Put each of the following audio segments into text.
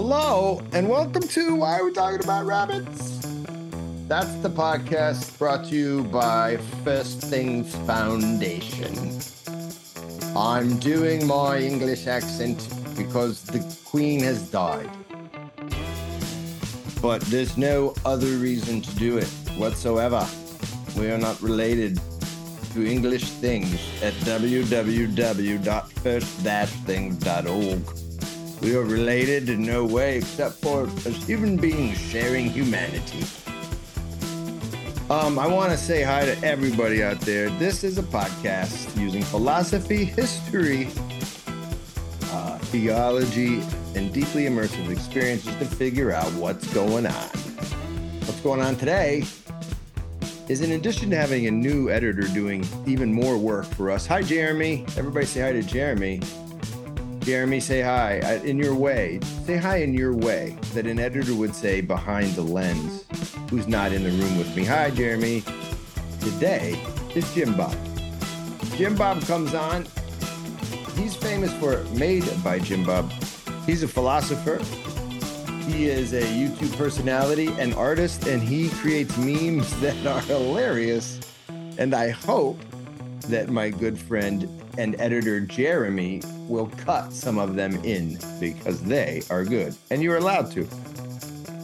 Hello, and welcome to Why Are We Talking About Rabbits? That's the podcast brought to you by First Things Foundation. I'm doing my English accent because the Queen has died. But there's no other reason to do it whatsoever. We are not related to English things at www.first-things.org. We are related in no way except for as human beings sharing humanity. Um, I want to say hi to everybody out there. This is a podcast using philosophy, history, uh, theology, and deeply immersive experiences to figure out what's going on. What's going on today is in addition to having a new editor doing even more work for us. Hi, Jeremy. Everybody say hi to Jeremy. Jeremy, say hi in your way. Say hi in your way that an editor would say behind the lens, who's not in the room with me. Hi, Jeremy. Today is Jim Bob. Jim Bob comes on. He's famous for Made by Jim Bob. He's a philosopher. He is a YouTube personality and artist, and he creates memes that are hilarious. And I hope that my good friend and editor Jeremy will cut some of them in because they are good. And you're allowed to.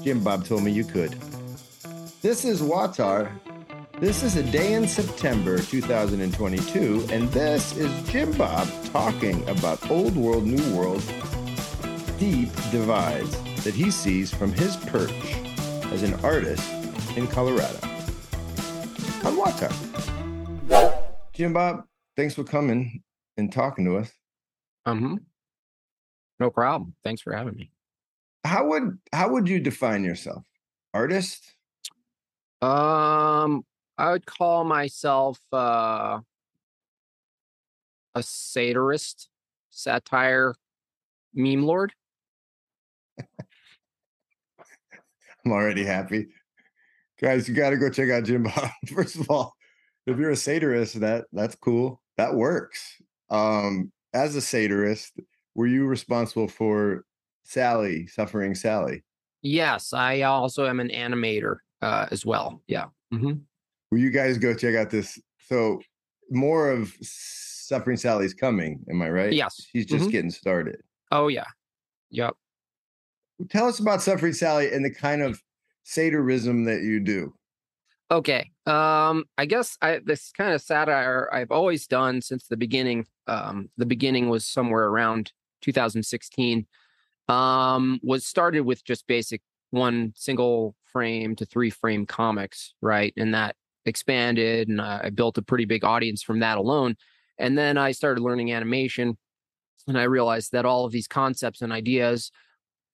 Jim Bob told me you could. This is WAWTAR. This is a day in September 2022, and this is Jim Bob talking about old world, new world, deep divides that he sees from his perch as an artist in Colorado. On WAWTAR. Jim Bob, thanks for coming and talking to us. Um, no problem. Thanks for having me. How would how would you define yourself? Artist? Um, I would call myself uh, a satirist, satire, meme lord. I'm already happy. Guys, you got to go check out Jim Bob. First of all, if you're a satirist, that that's cool. That works. Um, as a satirist, were you responsible for Sally, suffering Sally? Yes, I also am an animator uh, as well. Yeah. Mm-hmm. Will you guys go check out this? So more of suffering Sally's coming. Am I right? Yes. She's just Mhm. getting started. Oh yeah. Yep. Tell us about suffering Sally and the kind of satirism that you do. Okay. Um, I guess I this kind of satire I've always done since the beginning. Um, the beginning was somewhere around 2016. Um, was started with just basic one single frame to three frame comics, right? And that expanded, and I I built a pretty big audience from that alone. And then I started learning animation, and I realized that all of these concepts and ideas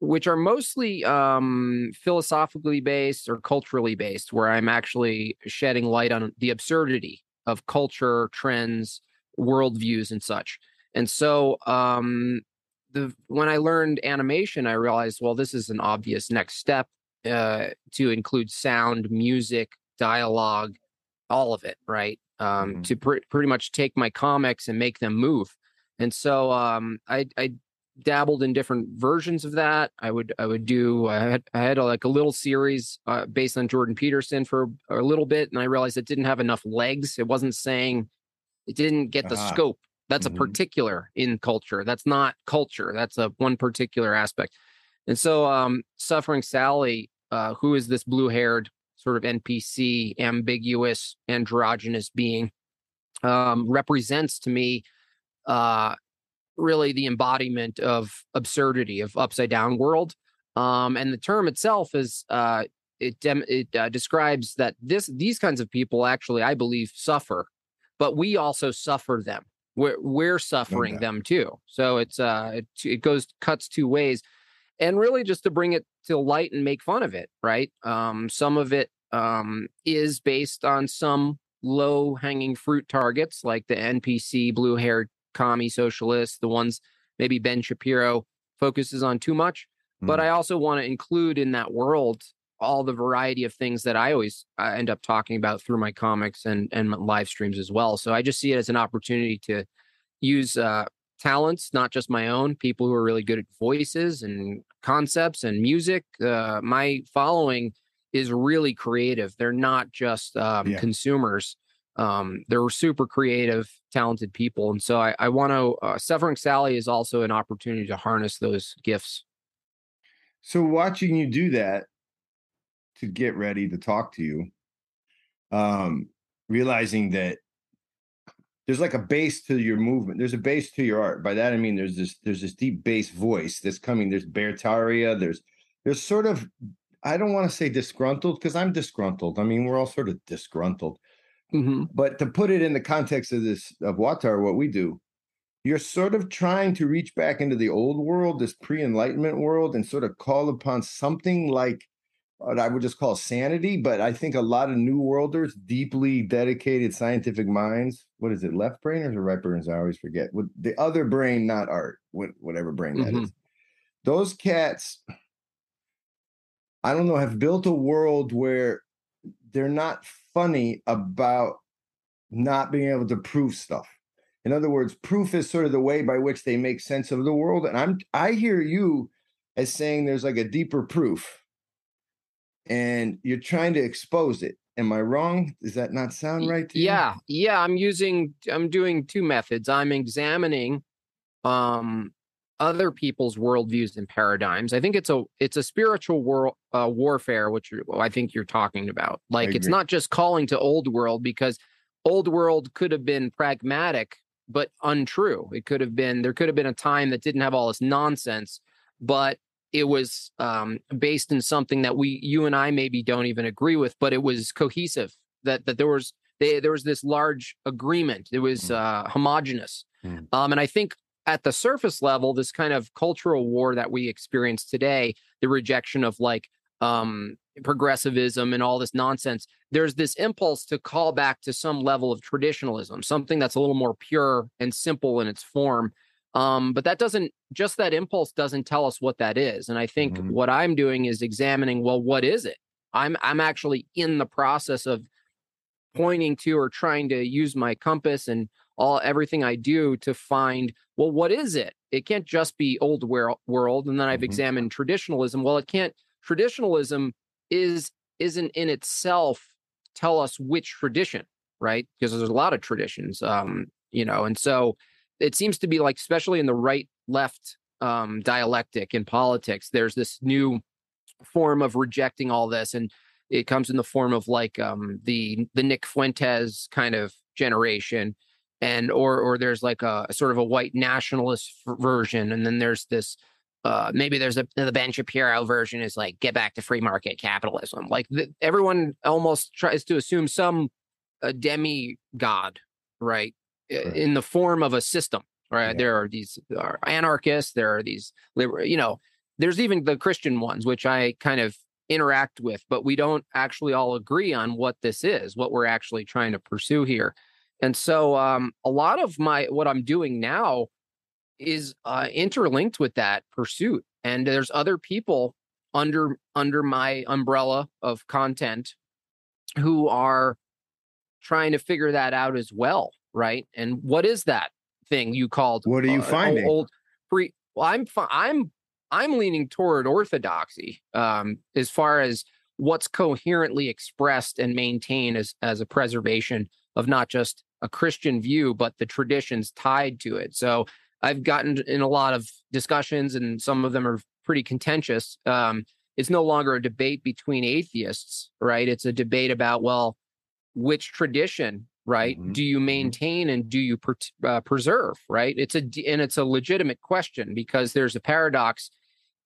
which are mostly um, philosophically based or culturally based, where I'm actually shedding light on the absurdity of culture, trends, worldviews, and such. And so, um, the when I learned animation, I realized, well, this is an obvious next step uh, to include sound, music, dialogue, all of it, right? Um, Mhm. To pre- pretty much take my comics and make them move. And so, um, I, I dabbled in different versions of that. I would I would do I had I had a, like a little series uh, based on Jordan Peterson for a little bit, and I realized it didn't have enough legs. It wasn't saying it didn't get the Ah. scope. That's Mhm. a particular in culture. That's not culture. That's a one particular aspect. And so, um, suffering Sally, uh, who is this blue haired sort of NPC, ambiguous, androgynous being, um, represents to me uh, really the embodiment of absurdity of upside down world um and the term itself is uh it dem- it uh, describes that this these kinds of people actually i believe suffer but we also suffer them. We're, we're suffering doubt. them too. So it's uh it, it goes cuts two ways. And really just to bring it to light and make fun of it right? Um some of it um is based on some low hanging fruit targets like the npc blue haired commie socialists the ones maybe ben shapiro focuses on too much but Mhm. i also want to include in that world all the variety of things that i always uh, end up talking about through my comics and and live streams as well so i just see it as an opportunity to use uh talents not just my own people who are really good at voices and concepts and music. Uh, my following is really creative. They're not just um, yeah. consumers. Um, they're super creative, talented people, and so I, I want to. Uh, Suffering Sally is also an opportunity to harness those gifts. So watching you do that to get ready to talk to you, um, realizing that there's like a base to your movement. There's a base to your art. By that I mean there's this there's this deep bass voice that's coming. There's Bertaria. There's there's sort of I don't want to say disgruntled because I'm disgruntled. I mean we're all sort of disgruntled. Mm-hmm. But to put it in the context of this of WAWTAR, what we do, you're sort of trying to reach back into the old world, this pre-enlightenment world, and sort of call upon something like what I would just call sanity. But I think a lot of New Worlders, deeply dedicated scientific minds, what is it, left brainers or right brainers? I always forget. With the other brain, not art, whatever brain mm-hmm. that is. Those cats, I don't know, have built a world where they're not funny about not being able to prove stuff. In other words, proof is sort of the way by which they make sense of the world. And I'm I hear you as saying there's like a deeper proof and you're trying to expose it. Am I wrong? Does that not sound right to you? Yeah. Yeah. I'm using, I'm doing two methods. I'm examining um, other people's worldviews and paradigms. I think it's a it's a spiritual world uh, warfare, which I think you're talking about. Like it's not just calling to old world because old world could have been pragmatic but untrue. It could have been there could have been a time that didn't have all this nonsense, but it was um, based in something that we you and I maybe don't even agree with, but it was cohesive. That that there was they, there was this large agreement. It was mm. uh, homogenous, mm. um, and I think at the surface level, this kind of cultural war that we experience today, the rejection of like um, progressivism and all this nonsense, there's this impulse to call back to some level of traditionalism, something that's a little more pure and simple in its form. Um, but that doesn't just that impulse doesn't tell us what that is. And I think mm-hmm. what I'm doing is examining, well, what is it? I'm I'm actually in the process of pointing to or trying to use my compass and all everything I do to find, well, what is it? It can't just be old world. And then I've mm-hmm. examined traditionalism. Well, it can't traditionalism is isn't in itself tell us which tradition, right? Because there's a lot of traditions. Um, you know, and so it seems to be like, especially in the right left um, dialectic in politics, there's this new form of rejecting all this. And it comes in the form of like um, the the Nick Fuentes kind of generation, and or or there's like a, a sort of a white nationalist version, and then there's this uh, maybe there's a the Ben Shapiro version is like get back to free market capitalism. Like the, everyone almost tries to assume some a demigod, right? right, in the form of a system. Right, yeah. there are these are anarchists. There are these, liberal. you know, there's even the Christian ones, which I kind of interact with, but we don't actually all agree on what this is, what we're actually trying to pursue here. And so, um, a lot of my what I'm doing now is uh, interlinked with that pursuit. And there's other people under under my umbrella of content who are trying to figure that out as well right? And what is that thing you called? What are you uh, finding? Old pre. Well, I'm I'm I'm leaning toward orthodoxy um, as far as what's coherently expressed and maintained as as a preservation of not just a Christian view, but the traditions tied to it. So I've gotten in a lot of discussions, and some of them are pretty contentious. Um, it's no longer a debate between atheists, right? It's a debate about well, which tradition right mm-hmm. do you mm-hmm. maintain and do you per- uh, preserve right it's a and it's a legitimate question because there's a paradox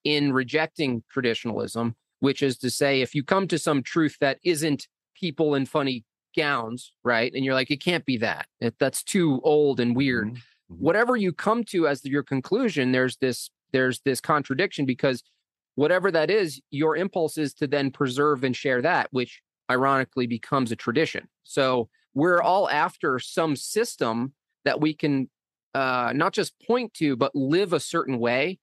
in rejecting traditionalism which is to say if you come to some truth that isn't people in funny gowns right and you're like it can't be that it, that's too old and weird mm-hmm. mm-hmm. whatever you come to as your conclusion there's this there's this contradiction because whatever that is your impulse is to then preserve and share that which ironically becomes a tradition so we're all after some system that we can uh, not just point to, but live a certain way.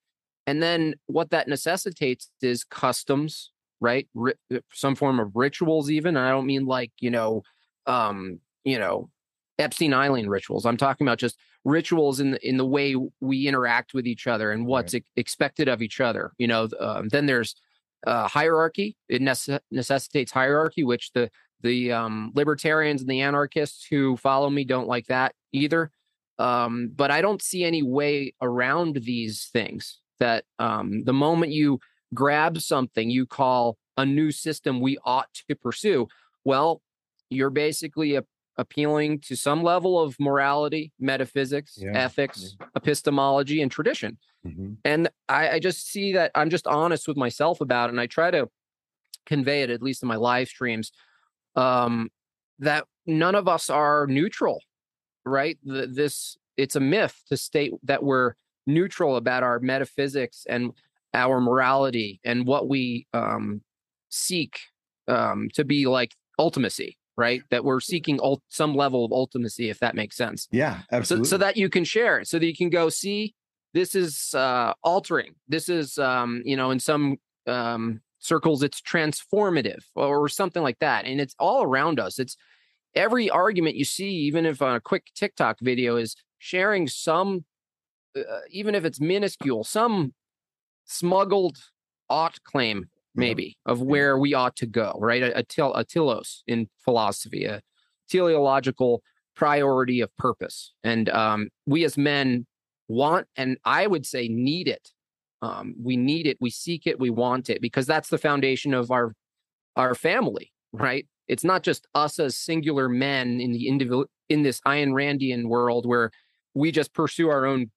And then what that necessitates is customs, right? R- some form of rituals, even. And I don't mean like, you know, um, you know, Epstein Island rituals. I'm talking about just rituals in the, in the way we interact with each other and what's right. expected of each other. You know, um, then there's uh, hierarchy. It nece- necessitates hierarchy, which the the um, libertarians and the anarchists who follow me don't like that either. Um, but I don't see any way around these things. That um, the moment you grab something you call a new system we ought to pursue, well, you're basically a, appealing to some level of morality, metaphysics, yeah. ethics, yeah. epistemology, and tradition. Mm-hmm. And I, I just see that I'm just honest with myself about it, and I try to convey it at least in my live streams um, that none of us are neutral, right? The, this it's a myth to state that we're neutral about our metaphysics and our morality and what we um, seek um, to be like ultimacy, right? That we're seeking ult- some level of ultimacy, if that makes sense. Yeah, absolutely. So, so that you can share it, so that you can go see this is uh, altering. This is, um, you know, in some um, circles it's transformative or something like that and it's all around us it's every argument you see even if a quick tiktok video is sharing some uh, even if it's minuscule some smuggled ought claim maybe yeah. of where we ought to go right a, a, til, a telos in philosophy a teleological priority of purpose and um, we as men want and i would say need it um, we need it, we seek it, we want it because that's the foundation of our our family, right? It's not just us as singular men in the individual in this Ayn Randian world where we just pursue our own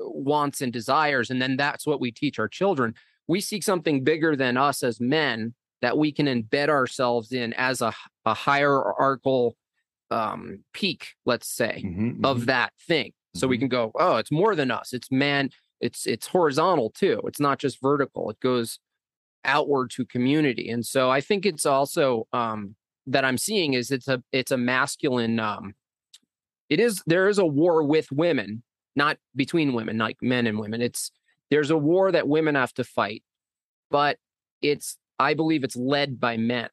uh, wants and desires, and then that's what we teach our children. We seek something bigger than us as men that we can embed ourselves in as a, a hierarchical um, peak, let's say, mm-hmm, of mm-hmm. that thing. So mm-hmm. we can go, oh, it's more than us. It's man it's it's horizontal too. It's not just vertical. It goes outward to community. And so I think it's also um, that I'm seeing is it's a it's a masculine um, it is there is a war with women, not between women, like men and women. It's there's a war that women have to fight, but it's I believe it's led by men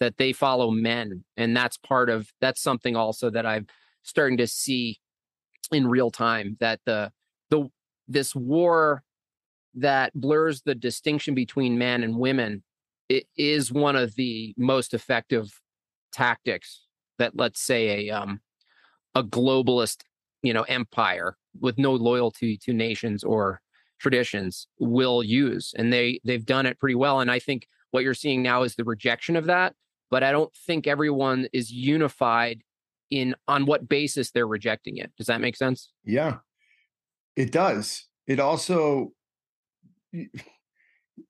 that they follow men and that's part of that's something also that I'm starting to see in real time that the the this war that blurs the distinction between men and women it is one of the most effective tactics that let's say a um a globalist you know empire with no loyalty to nations or traditions will use and they they've done it pretty well and i think what you're seeing now is the rejection of that but i don't think everyone is unified in on what basis they're rejecting it does that make sense yeah it does. It also, you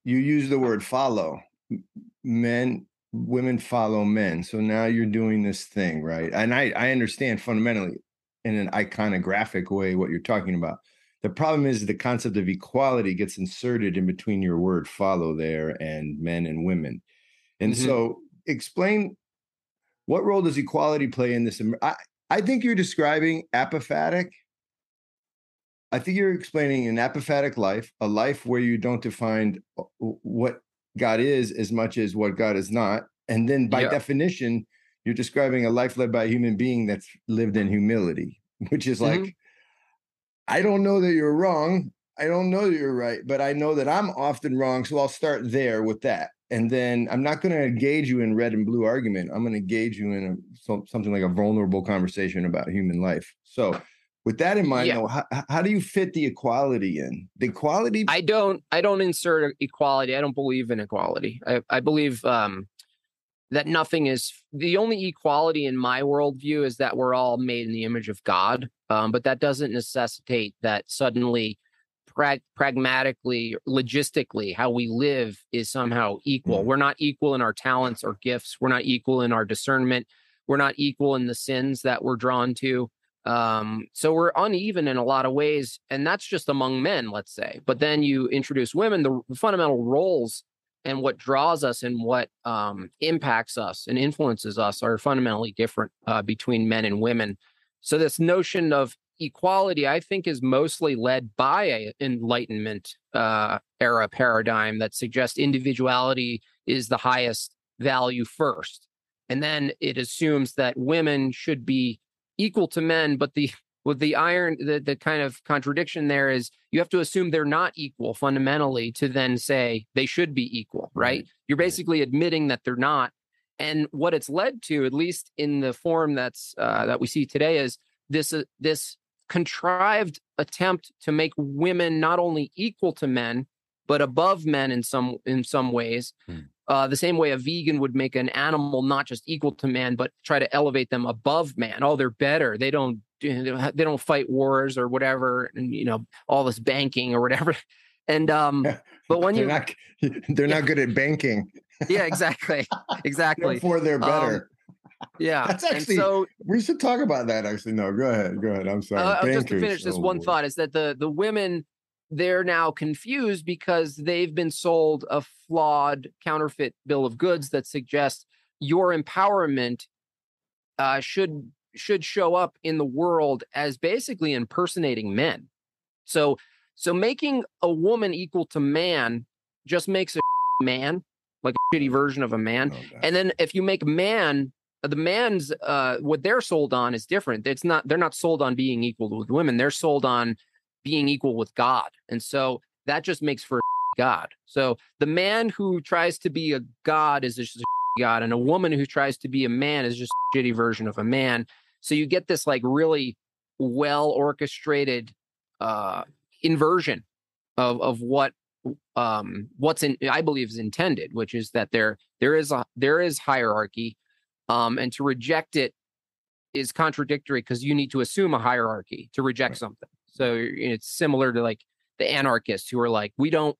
use the word follow. Men, women follow men. So now you're doing this thing, right? And I, I understand fundamentally in an iconographic way what you're talking about. The problem is the concept of equality gets inserted in between your word follow there and men and women. And mm-hmm. so explain what role does equality play in this? I, I think you're describing apophatic I think you're explaining an apophatic life, a life where you don't define what God is as much as what God is not. And then by yeah. definition, you're describing a life led by a human being that's lived in humility, which is like, mm-hmm. I don't know that you're wrong. I don't know that you're right, but I know that I'm often wrong. So I'll start there with that. And then I'm not going to engage you in red and blue argument. I'm going to engage you in a, so, something like a vulnerable conversation about human life. So with that in mind, yeah. though, how, how, do you fit the equality in the equality? I don't. I don't insert equality. I don't believe in equality. I, I believe um, that nothing is the only equality in my worldview is that we're all made in the image of God. Um, but that doesn't necessitate that suddenly, pra- pragmatically, logistically, how we live is somehow equal. Mm-hmm. We're not equal in our talents or gifts. We're not equal in our discernment. We're not equal in the sins that we're drawn to. Um, so we're uneven in a lot of ways, and that's just among men, let's say. But then you introduce women, the, fundamental roles and what draws us and what um, impacts us and influences us are fundamentally different uh, between men and women. So this notion of equality, I think, is mostly led by a Enlightenment uh, era paradigm that suggests individuality is the highest value first, and then it assumes that women should be equal to men, but the with the iron the, the kind of contradiction there is you have to assume they're not equal fundamentally to then say they should be equal right, right. you're basically admitting that they're not and what it's led to at least in the form that's uh, that we see today is this uh, this contrived attempt to make women not only equal to men but above men in some in some ways hmm. uh, the same way a vegan would make an animal not just equal to man but try to elevate them above man oh they're better they don't they don't fight wars or whatever and you know all this banking or whatever. And um but when they're you not they're yeah. not good at banking. Yeah exactly exactly. Therefore they're um, better. um, yeah that's actually so we should talk about that actually. No go ahead go ahead. I'm sorry. uh, just to finish this oh, one boy. thought is that the the women they're now confused because they've been sold a flawed counterfeit bill of goods that suggests your empowerment uh, should should show up in the world as basically impersonating men. So so making a woman equal to man just makes a man like a shitty version of a man. Oh, and then if you make man the man's uh what they're sold on is different. It's not they're not sold on being equal with women. They're sold on being equal with God. And so that just makes for God. So the man who tries to be a god is just a god, and a woman who tries to be a man is just a shitty version of a man. So you get this like really well orchestrated uh, inversion of of what um what's in I believe is intended, which is that there there is a there is hierarchy, um, and to reject it is contradictory because you need to assume a hierarchy to reject right. something. So it's similar to like the anarchists who are like, we don't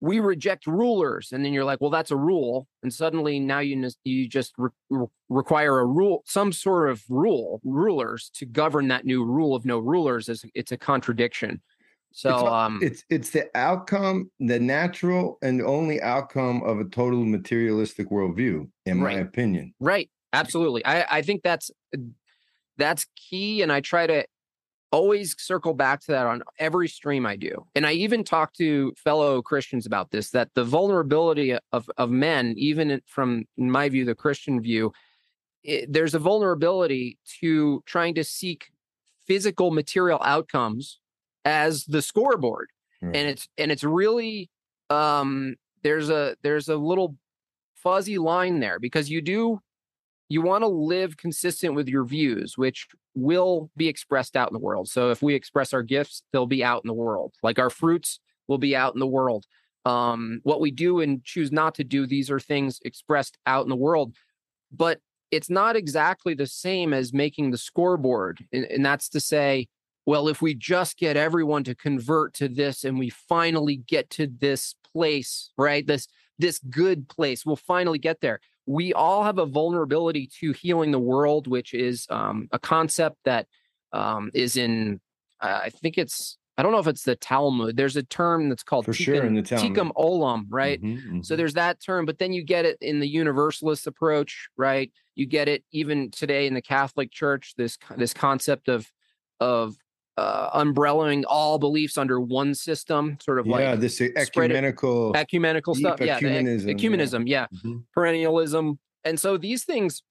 we reject rulers and then you're like well that's a rule and suddenly now you you just re- require a rule some sort of rule rulers to govern that new rule of no rulers is it's a contradiction. So it's, um it's it's the outcome the natural and only outcome of a total materialistic worldview in right. my opinion. Right. Absolutely. I i think that's that's key and i try to always circle back to that on every stream I do. And I even talk to fellow Christians about this that the vulnerability of, of men, even from in my view, the Christian view, it, there's a vulnerability to trying to seek physical material outcomes as the scoreboard. And it's and it's really um there's a there's a little fuzzy line there because you do you want to live consistent with your views, which will be expressed out in the world. So if we express our gifts, they'll be out in the world. Like our fruits will be out in the world. Um, what we do and choose not to do, these are things expressed out in the world. But it's not exactly the same as making the scoreboard. And, and that's to say, well, if we just get everyone to convert to this and we finally get to this place, right? This this good place, we'll finally get there we all have a vulnerability to healing the world, which is um, a concept that um, is in, uh, I think it's, I don't know if it's the Talmud. There's a term that's called For tikkun, sure in the Talmud. tikkun olam, right? Mm-hmm, mm-hmm. So there's that term, but then you get it in the universalist approach, right? You get it even today in the Catholic Church. This this concept of of uh, umbrellaing all beliefs under one system, sort of yeah, like yeah, this ecumenical ecumenical stuff, yeah, ecumenism, ecumenism, yeah, yeah. Mm-hmm. perennialism, and so these things,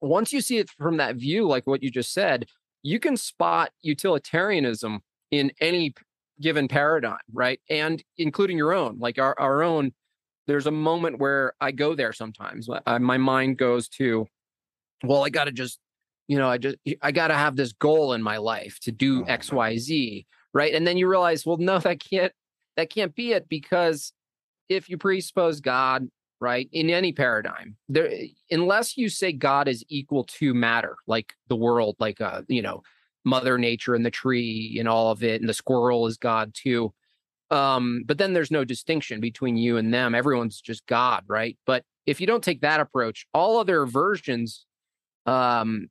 once you see it from that view, like what you just said, you can spot utilitarianism in any given paradigm, right, and including your own, like our our own. There's a moment where I go there sometimes. I, my mind goes to, well, I got to just you know, I just I got to have this goal in my life to do oh, X, Y, Z, right? And then you realize, well, no, that can't that can't be it because if you presuppose God, right, in any paradigm, there unless you say God is equal to matter, like the world, like uh, you know, Mother Nature and the tree and all of it, and the squirrel is God too. Um, but then there's no distinction between you and them. Everyone's just God, right? But if you don't take that approach, all other versions um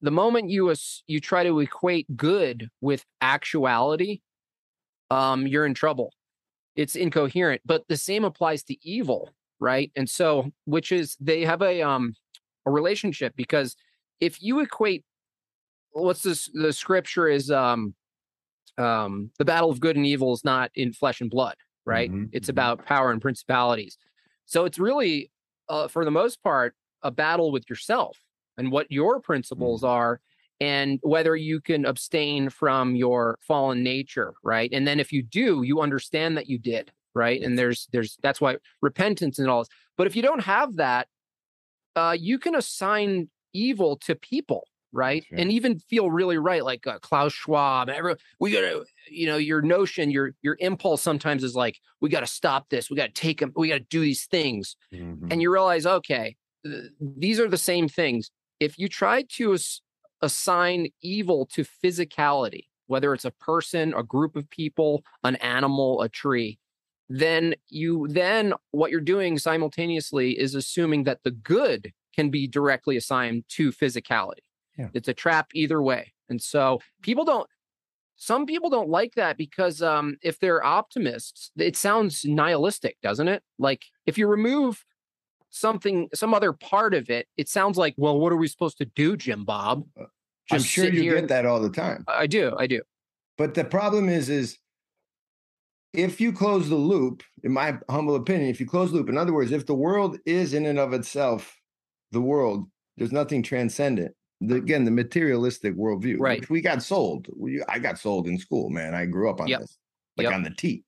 the moment you you try to equate good with actuality, um, you're in trouble. It's incoherent. But the same applies to evil, right? And so, which is they have a um a relationship because if you equate what's this the scripture is um um the battle of good and evil is not in flesh and blood right mm-hmm. it's mm-hmm. about power and principalities so it's really uh, for the most part a battle with yourself and what your principles mm. are and whether you can abstain from your fallen nature, right? And then if you do, you understand that you did, right? And there's there's that's why repentance and all this. But if you don't have that, uh, you can assign evil to people, right? Sure. And even feel really right, like uh, Klaus Schwab. Every, we gotta, you know, your notion, your your impulse sometimes is like, we got to stop this. We got to take them. We got to do these things, Mhm. and you realize, okay, th- these are the same things. If you try to as- assign evil to physicality, whether it's a person, a group of people, an animal, a tree, then you then what you're doing simultaneously is assuming that the good can be directly assigned to physicality. Yeah. It's a trap either way. And so people don't some people don't like that because um if they're optimists, it sounds nihilistic, doesn't it? Like if you remove something some other part of it, it sounds like, well, what are we supposed to do, Jim Bob? Uh, I'm sure you here- get that all the time. I do, I do. But the problem is, is if you close the loop, in my humble opinion, if you close the loop, in other words, if the world is in and of itself the world, there's nothing transcendent. The, again, the materialistic worldview, Right. which we got sold. We, I got sold in school, man. I grew up on Yep. this, like Yep. on the teat.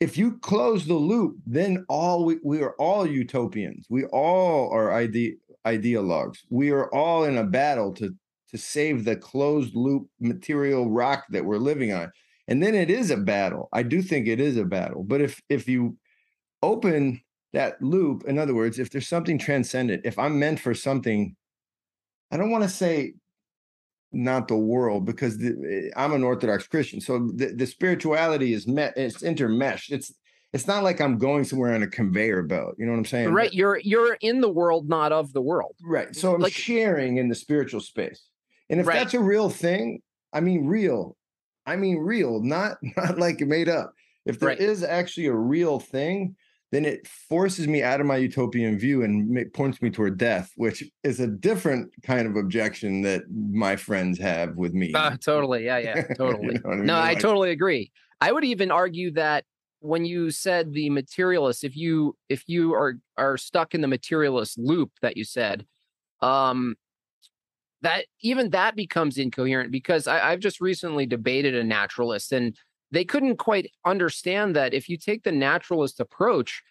If you close the loop, then all we, we are all utopians. We all are ide- ideologues. We are all in a battle to to save the closed loop material rock that we're living on. And then it is a battle. I do think it is a battle. But if if you open that loop, in other words, if there's something transcendent, if I'm meant for something, I don't want to say not the world because the, eh, I'm an Orthodox Christian. So the, the spirituality is met, it's intermeshed. It's it's not like I'm going somewhere on a conveyor belt. You know what I'm saying? Right. You're you're in the world, not of the world. Right. So I'm Like- sharing in the spiritual space. And if Right. that's a real thing, I mean real. I mean real, not not like made up. If there is Right. actually a real thing, then it forces me out of my utopian view and points me toward death, which is a different kind of objection that my friends have with me. Uh, totally. Yeah. Yeah. You Totally. know I mean? No, They're I totally agree. I would even argue that when you said the materialist, if you if you are are stuck in the materialist loop that you said, um, that even that becomes incoherent because I, I've just recently debated a naturalist and they couldn't quite understand that if you take the naturalist approach,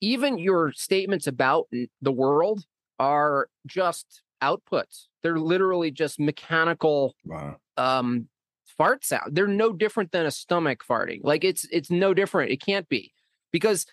even your statements about the world are just outputs. They're literally just mechanical Wow. um fart sound. They're no different than a stomach farting. Like it's it's no different. It can't be. Because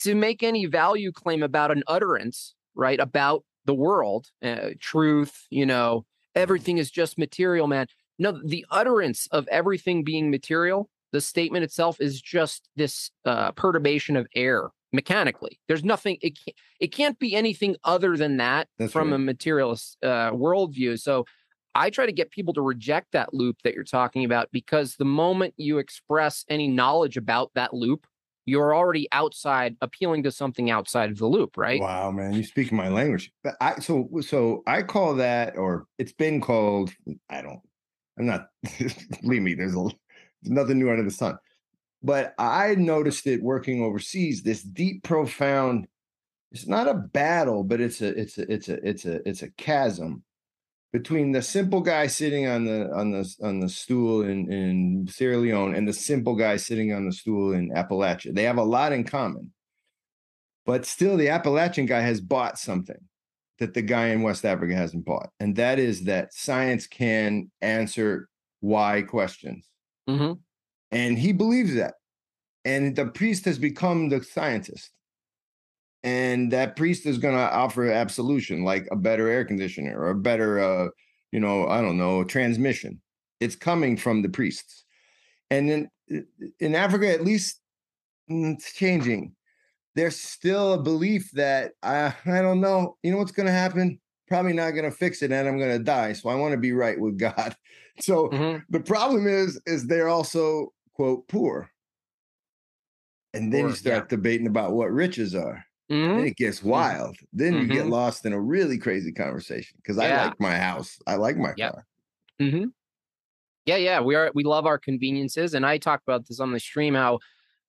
to make any value claim about an utterance, right, about the world, uh, truth, you know, everything is just material, man. No, the utterance of everything being material, the statement itself is just this uh, perturbation of air mechanically. There's nothing. It can't. It can't be anything other than that That's from right. a materialist uh, worldview. So I try to get people to reject that loop that you're talking about because the moment you express any knowledge about that loop, you're already outside, appealing to something outside of the loop, right? Wow, man, you speak my language. But I so so I call that, or it's been called. I don't. I'm not. believe me, there's a nothing new under the sun. But I noticed it working overseas. This deep, profound. It's not a battle, but it's a it's a it's a it's a it's a chasm between the simple guy sitting on the on the on the stool in in Sierra Leone and the simple guy sitting on the stool in Appalachia. They have a lot in common. But still the Appalachian guy has bought something that the guy in West Africa hasn't bought. And that is that science can answer why questions. Hmm And he believes that. And the priest has become the scientist. And that priest is going to offer absolution, like a better air conditioner or a better, uh, you know, I don't know, transmission. It's coming from the priests. And then uh, in Africa, at least mm, it's changing. There's still a belief that I, I don't know, you know what's going to happen? Probably not going to fix it, and I'm going to die. So I want to be right with God. So hmm the problem is, is they're also quote poor. And then Poor, you yeah. start debating about what riches are. hmm Then it gets wild. Then you get Mhm. lost in a really crazy conversation. Because I like my house. I like my Yep. car. hmm Yeah, yeah, we are. We love our conveniences, and I talk about this on the stream. How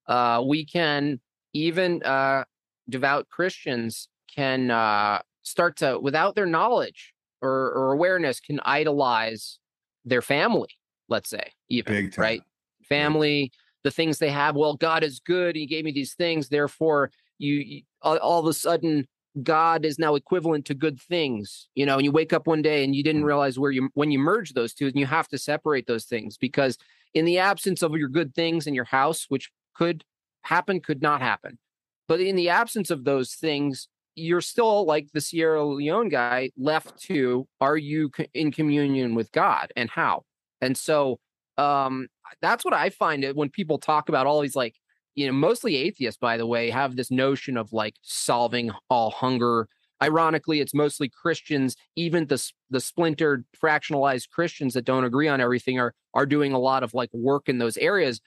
uh, we can even uh, devout Christians can uh, start to, without their knowledge, or, or awareness can idolize their family, let's say, even Big time. right? Family, the things they have. Well, God is good. He gave me these things. Therefore, you, you all, all of a sudden God is now equivalent to good things, you know, and you wake up one day and you didn't Mm. realize where you when you merge those two, and you have to separate those things because in the absence of your good things in your house, which could happen, could not happen. But in the absence of those things, you're still like the Sierra Leone guy left to are you in communion with God and how? And so um that's what I find it when people talk about all these like you know, mostly atheists, by the way, have this notion of like solving all hunger. Ironically, it's mostly Christians. Even the the splintered, fractionalized Christians that don't agree on everything are are doing a lot of like work in those areas.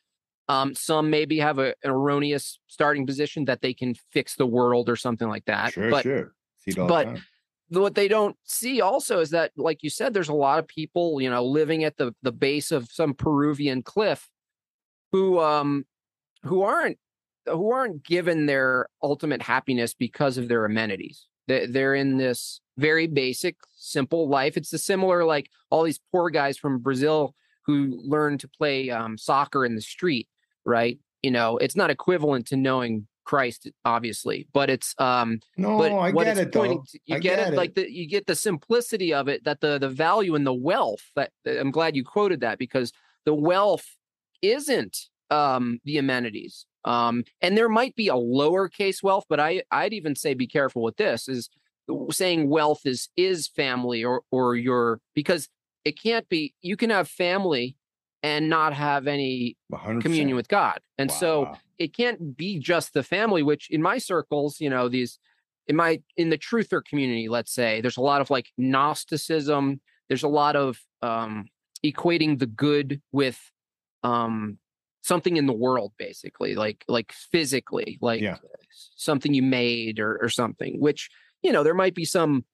Um, some maybe have a, an erroneous starting position that they can fix the world or something like that. Sure, but sure. See it all but- the what they don't see also is that like you said there's a lot of people you know living at the the base of some peruvian cliff who um who aren't who aren't given their ultimate happiness because of their amenities they, they're in this very basic simple life it's a similar like all these poor guys from brazil who learn to play um, soccer in the street right you know it's not equivalent to knowing christ obviously but it's um No, but I what get it's it pointing though. to, you I get, get it, like the you get the simplicity of it that the the value and the wealth that that- i'm glad you quoted that because the wealth isn't um the amenities um and there might be a lowercase wealth but i i'd even say be careful with this is saying wealth is is family or or your because it can't be you can have family and not have any 100%. communion with god and so it can't be just the family which in my circles you know these in my in the truther community let's say there's a lot of like gnosticism there's a lot of um equating the good with um something in the world basically like like physically like Yeah. something you made or or something which you know there might be some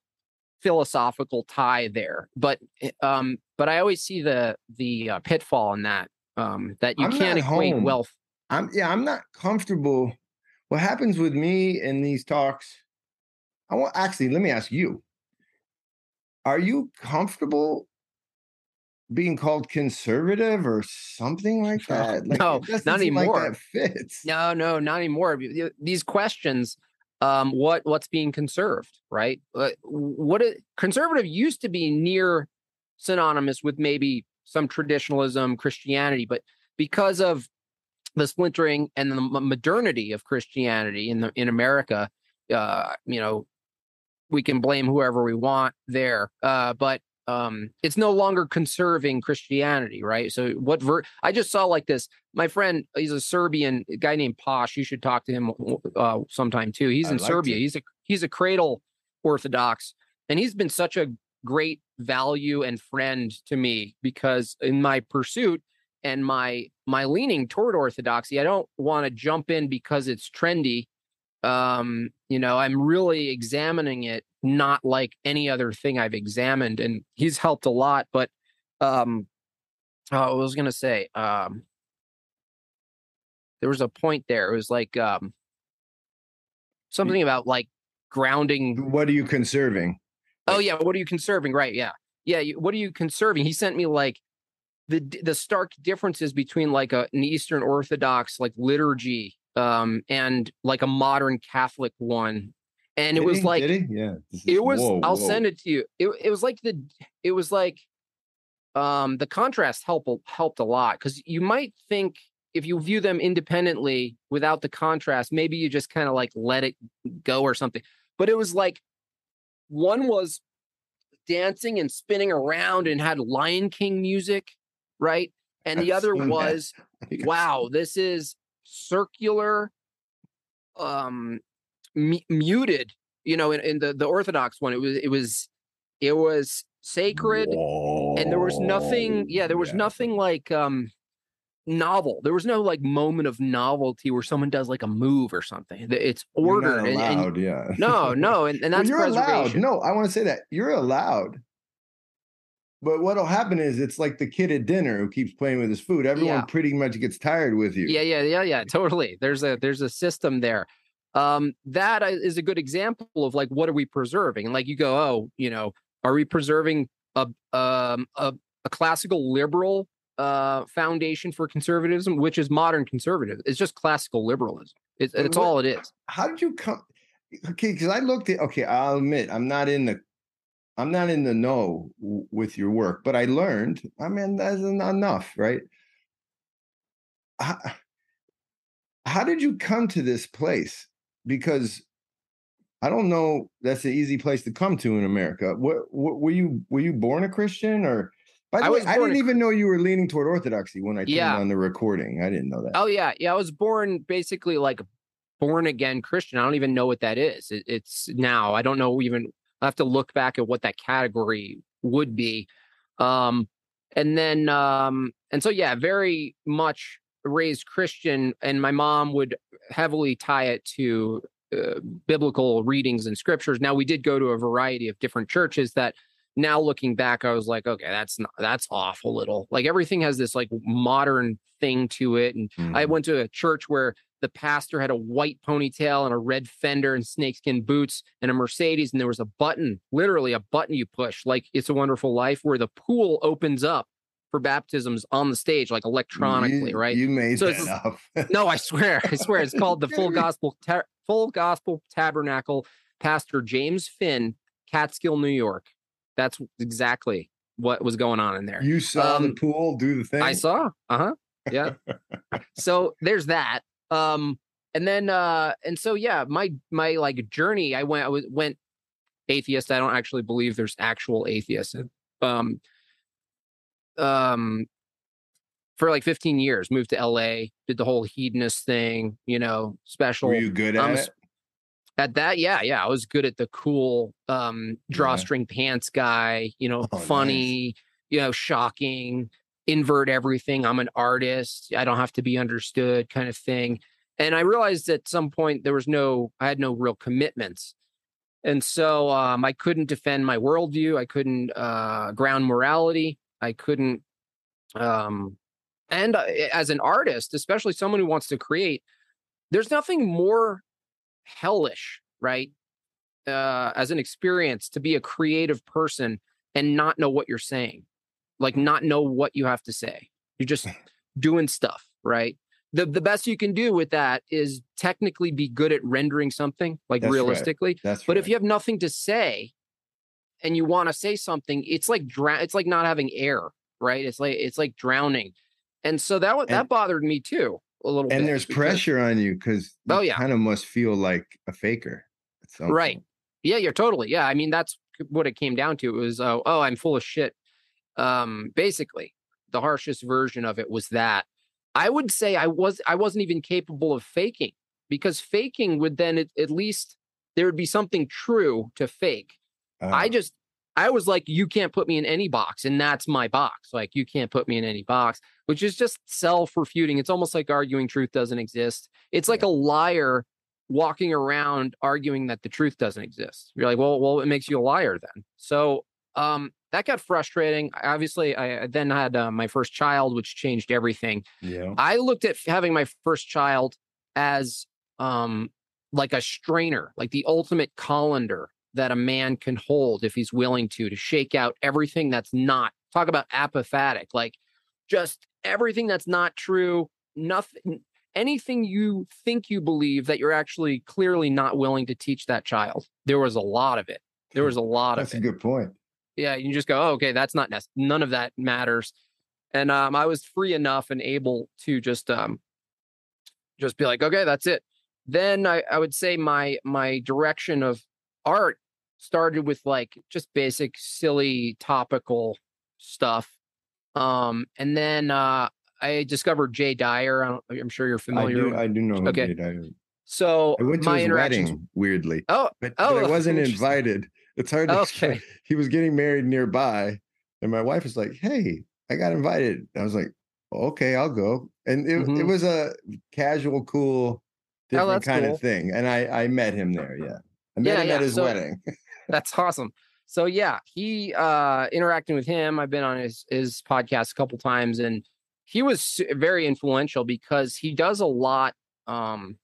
philosophical tie there but eh, um but i always see the the uh, pitfall in that um that you I'm can't equate home. wealth I'm yeah, I'm not comfortable. What happens with me in these talks? I want actually let me ask you. Are you comfortable being called conservative or something like that? Like, no, not seem like anymore. that fits. No, no, not anymore. These questions, um, what what's being conserved, right? What it, conservative used to be near synonymous with maybe some traditionalism, Christianity, but because of the splintering and the modernity of Christianity in the in America, uh, you know, we can blame whoever we want there, uh, but um, it's no longer conserving Christianity, right? So what ver- I just saw like this my friend, he's a Serbian guy named Posh. You should talk to him uh, sometime too. He's I'd in like Serbia. to. He's a he's a cradle Orthodox, and he's been such a great value and friend to me because in my pursuit and my my leaning toward Orthodoxy, I don't want to jump in because it's trendy. Um, you know, I'm really examining it not like any other thing I've examined, and he's helped a lot. But um, oh, I was gonna say, um, there was a point there. It was like um, something about like grounding. What are you conserving? Oh yeah, what are you conserving? Right? Yeah, yeah. You, what are you conserving? He sent me like the the stark differences between like a, an Eastern Orthodox like liturgy um, and like a modern Catholic one, and it was he? like Yeah. is- it was whoa, i'll whoa. send it to you it, it was like the it was like um the contrast helped helped a lot because you might think if you view them independently without the contrast maybe you just kind of like let it go or something but it was like one was dancing and spinning around and had lion king music right and the I've other was I think I've wow this is circular um mu- muted you know in, in the the orthodox one it was it was it was sacred and there was nothing yeah there was Yeah. nothing like um novel there was no like moment of novelty where someone does like a move or something it's ordered and, and- yeah. no no and, and Well, that's you're allowed. No, I want to say that you're allowed. But what'll happen is it's like the kid at dinner who keeps playing with his food. Everyone Yeah. pretty much gets tired with you. Yeah, yeah, yeah, yeah. Totally. There's a there's a system there. Um, that i- is a good example of like what are we preserving? And like you go, oh, you know, Are we preserving a um, a, a classical liberal uh, foundation for conservatism, which is modern conservative? It's just classical liberalism. It's, it's all it is. How did you come? Okay, because I looked at. Okay, I'll admit I'm not in the. I'm not in the know w- with your work, but I learned. I mean, that's enough, right? How, how did you come to this place? Because I don't know. That's an easy place to come to in America. What, what were you? Were you born a Christian, or by the I way, I didn't a- even know you were leaning toward orthodoxy when I turned Yeah. on the recording. I didn't know that. Oh yeah, yeah. I was born basically like born again Christian. I don't even know what that is. It, it's now. I don't know even. I have to look back at what that category would be. Um, and then um, and so yeah, very much raised Christian, and my mom would heavily tie it to uh, biblical readings and scriptures. Now we did go to a variety of different churches that now looking back, I was like, okay, that's not that's off a little. Like everything has this like modern thing to it. And I Mhm. went to a church where the pastor had a white ponytail and a red fender and snakeskin boots and a Mercedes, and there was a button, literally a button you push, like it's a wonderful life, where the pool opens up for baptisms on the stage, like electronically, You- right? You made So that it's- up. No, I swear, I swear, it's called the Full Gospel Ta- Full Gospel Tabernacle. Pastor James Finn, Catskill, New York. That's exactly what was going on in there. You saw the Um, pool do the thing. I saw. Uh-huh. Yeah. so there's that. Um and then uh and so yeah, my my like journey I went I was went atheist. I don't actually believe there's actual atheists. Um um for like 15 years, moved to LA, did the whole hedonist thing, you know, special Were you good at I'm it? at that, yeah, yeah. I was good at the cool um Yeah. drawstring pants guy, you know, Oh, nice. funny, you know, shocking, invert everything. I'm an artist. I don't have to be understood kind of thing. And I realized at some point there was no, I had no real commitments. And so um, I couldn't defend my worldview. I couldn't uh, ground morality. I couldn't, um, and as an artist, especially someone who wants to create, there's nothing more hellish, right? Uh, as an experience to be a creative person and not know what you're saying, like not know what you have to say. You're just doing stuff, right? The the best you can do with that is technically be good at rendering something, like That's right. realistically. That's But right. if you have nothing to say and you want to say something, it's like drown it's like not having air, right? It's like it's like drowning. And so that wa- that bothered me too a little bit. and there's because- pressure on you because Oh, you yeah. kind of must feel like a faker. Right. point. Yeah, you're totally. Yeah, I mean that's what it came down to. It was oh, oh, I'm full of shit. Um, basically, the harshest version of it was that. I would say I was I wasn't even capable of faking because faking would then at, at least there would be something true to fake. I Uh, just I was like, you can't put me in any box, and that's my box. Like you can't put me in any box, which is just self-refuting. It's almost like arguing truth doesn't exist. It's like a liar walking around arguing that the truth doesn't exist. You're like, well, well, it makes you a liar then. So um that got frustrating. Obviously, I then had uh, my first child, which changed everything. yeah. I looked at having my first child as um like a strainer, like the ultimate colander that a man can hold if he's willing to to shake out everything that's not talk about apophatic, like just everything that's not true, nothing anything you think you believe that you're actually clearly not willing to teach that child. There was a lot of it. There was a lot That's of That's a good point. Yeah, you just go, oh, okay, that's not nec- none of that matters. And um, I was free enough and able to just um, just be like, okay, that's it. Then I, I would say my my direction of art started with like just basic, silly, topical stuff. Um, and then uh, I discovered Jay Dyer. I i'm sure you're I familiar. do. I do know. Okay. Jay Dyer so I went to my his wedding. Weirdly, Oh, but, oh, but I wasn't invited. It's hard to explain. okay. He was getting married nearby, and my wife was like, "Hey, I got invited." I was like, "Okay, I'll go." And it, it Mhm. was a casual, cool, different that's kind cool. of thing. And I I met him there. Yeah, I met Yeah, him yeah, at his so- wedding. That's awesome. So yeah, he uh interacting with him. I've been on his his podcast a couple times and he was very influential because he does a lot um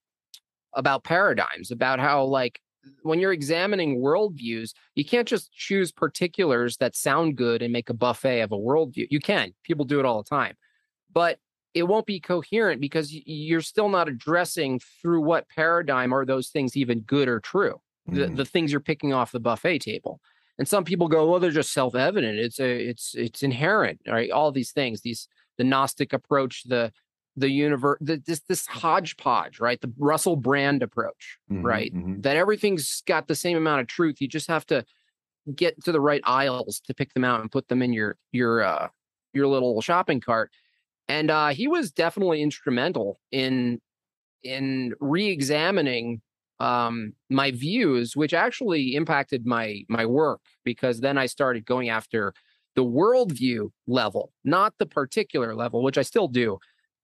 about paradigms, about how like when you're examining worldviews, you can't just choose particulars that sound good and make a buffet of a worldview. You can, people do it all the time, but it won't be coherent because you're still not addressing through what paradigm are those things even good or true. Mm. The, the things you're picking off the buffet table. And some people go, well, they're just self-evident. It's a, it's, it's inherent, right? All these things, these, the Gnostic approach, the, the universe, the, this, this hodgepodge, right? The Russell Brand approach, mm-hmm, right? Mm-hmm. That everything's got the same amount of truth. You just have to get to the right aisles to pick them out and put them in your, your, uh, your little shopping cart and uh, he was definitely instrumental in in re-examining um, my views, which actually impacted my my work because then I started going after the worldview level, not the particular level, which I still do.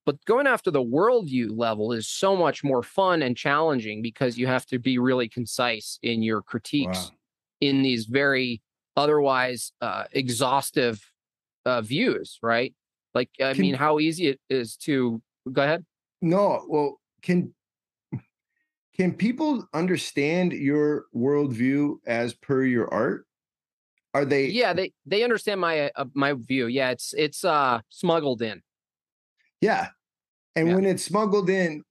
But going after the worldview level is so much more fun and challenging because you have to be really concise in your critiques wow. in these very otherwise uh, exhaustive uh, views, right? Like, I can, mean, how easy it is to go ahead. No, well, can can people understand your worldview as per your art? Are they? Yeah, they they understand my uh, my view. Yeah, it's it's uh smuggled in. Yeah, and yeah. when it's smuggled in,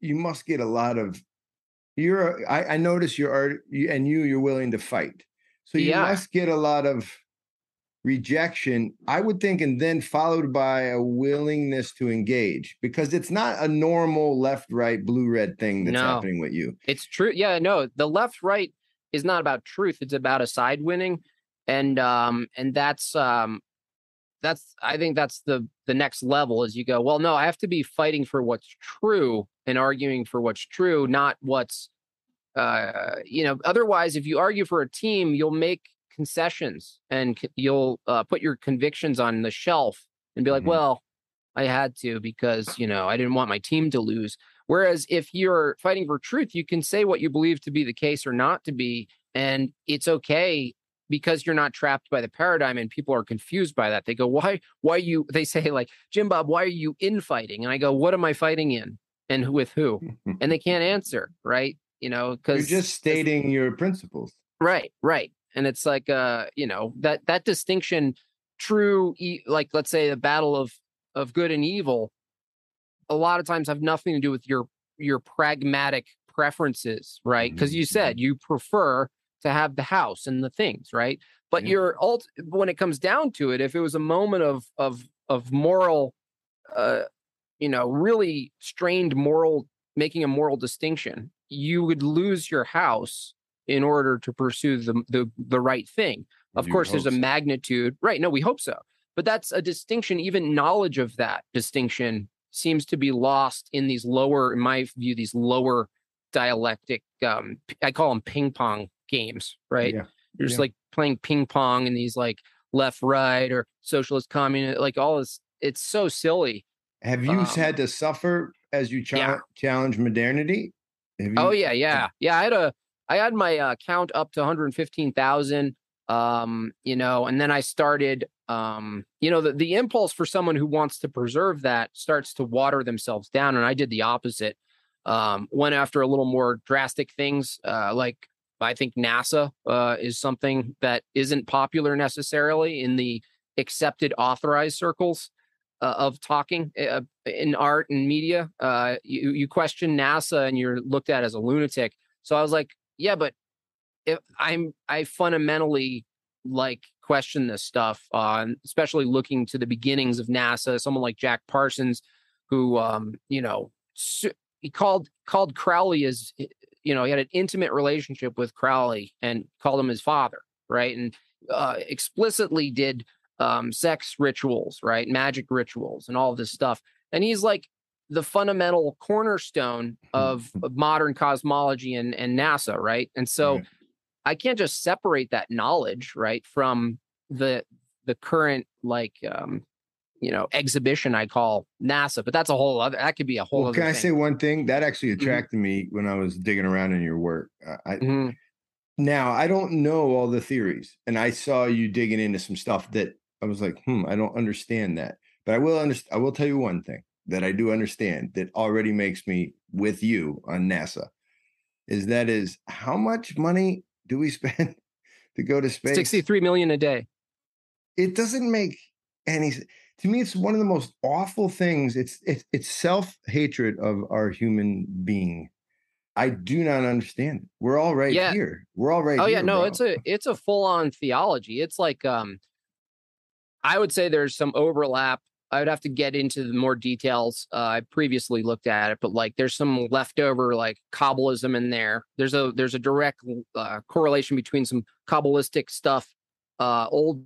you must get a lot of. You're I, I notice you, and you you're willing to fight. So you yeah. must get a lot of rejection, I would think, and then followed by a willingness to engage because it's not a normal left, right, blue, red thing that's no, happening with you. It's true. Yeah, no, the left, right is not about truth. It's about a side winning. And um, and that's um that's I think that's the the next level as you go, well, no, I have to be fighting for what's true and arguing for what's true, not what's uh you know, otherwise if you argue for a team, you'll make concessions and you'll uh, put your convictions on the shelf and be like, mm-hmm. well, I had to because, you know, I didn't want my team to lose. Whereas if you're fighting for truth, you can say what you believe to be the case or not to be. And it's okay because you're not trapped by the paradigm and people are confused by that. They go, why, why you, they say like, Jim Bob, why are you infighting? And I go, what am I fighting in? And with who? and they can't answer, right? You know, because you're just stating your principles. Right, right and it's like uh you know that that distinction true e- like let's say the battle of of good and evil a lot of times have nothing to do with your your pragmatic preferences right because mm-hmm. you said mm-hmm. you prefer to have the house and the things right but yeah. your ult when it comes down to it if it was a moment of of of moral uh you know really strained moral making a moral distinction you would lose your house in order to pursue the the, the right thing. Of you course, there's a magnitude, right? No, we hope so. But that's a distinction. Even knowledge of that distinction seems to be lost in these lower, in my view, these lower dialectic. Um, I call them ping pong games, right? Yeah. You're just yeah. like playing ping pong in these like left, right, or socialist, communist, like all this. It's so silly. Have you um, had to suffer as you ch- yeah. challenge modernity? Oh, you- oh yeah, yeah, yeah. I had a I had my uh, count up to 115,000. Um, you know, and then I started, um, you know, the, the impulse for someone who wants to preserve that starts to water themselves down. And I did the opposite. Um, went after a little more drastic things, uh, like I think NASA uh, is something that isn't popular necessarily in the accepted authorized circles uh, of talking uh, in art and media. Uh, you, you question NASA and you're looked at as a lunatic. So I was like, yeah, but if I'm I fundamentally like question this stuff, especially looking to the beginnings of NASA. Someone like Jack Parsons, who um, you know, he called called Crowley as you know he had an intimate relationship with Crowley and called him his father, right? And uh, explicitly did um, sex rituals, right, magic rituals, and all this stuff. And he's like, the fundamental cornerstone of, of modern cosmology and, and NASA, right? And so. I can't just separate that knowledge, right, from the the current like um you know exhibition I call NASA, but that's a whole other that could be a whole well, Can I thing. say one thing that actually mm-hmm. attracted mm-hmm. me when I was digging around in your work? I mm-hmm. now I don't know all the theories, and I saw you digging into some stuff that I was like, hmm, I don't understand that. But I will understand. I will tell you one thing that I do understand that already makes me with you on NASA is that is how much money do we spend to go to space? 63 million a day. It doesn't make any to me it's one of the most awful things. It's it's it's self-hatred of our human being. I do not understand it. We're all right Yeah. here. We're all right oh here. yeah, no, bro. it's a it's a full on theology. It's like um I would say there's some overlap. I would have to get into the more details. Uh, I previously looked at it, but like there's some leftover like Kabbalism in there. There's a there's a direct uh, correlation between some Kabbalistic stuff, uh, old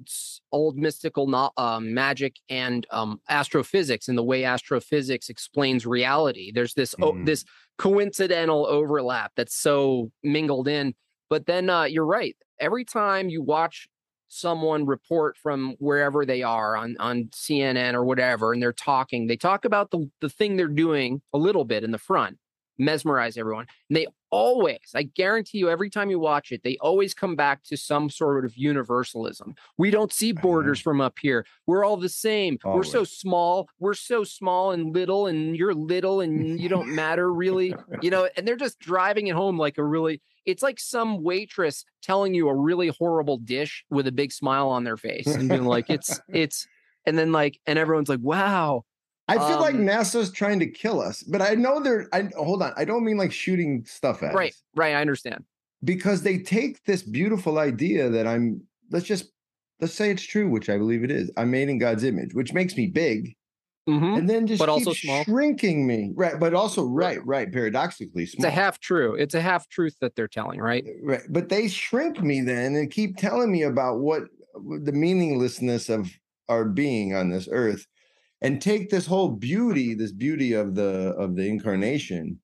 old mystical no, um, magic and um, astrophysics and the way astrophysics explains reality. There's this oh, Mhm. this coincidental overlap that's so mingled in. But then uh, you're right. Every time you watch someone report from wherever they are on on CNN or whatever, and they're talking, they talk about the the thing they're doing a little bit in the front, mesmerize everyone. And they always, I guarantee you, every time you watch it, they always come back to some sort of universalism. We don't see borders mm-hmm. from up here. We're all the same. We're so small. We're so small and little, and you're little and you don't matter really. You know, and they're just driving it home like a really it's like some waitress telling you a really horrible dish with a big smile on their face and being like, it's it's and then like and everyone's like, wow. I feel like um, NASA's trying to kill us, but I know they're I hold on. I don't mean like shooting stuff at Right, us. right. I understand. because they take this beautiful idea that I'm let's just let's say it's true, which I believe it is. I'm made in God's image, which makes me big, Mhm. and then just But also small. shrinking me. Right, but also right, right, paradoxically It's a half true. It's a half truth that they're telling, right? right, but they shrink me then and keep telling me about what the meaninglessness of our being on this earth and take this whole beauty this beauty of the of the incarnation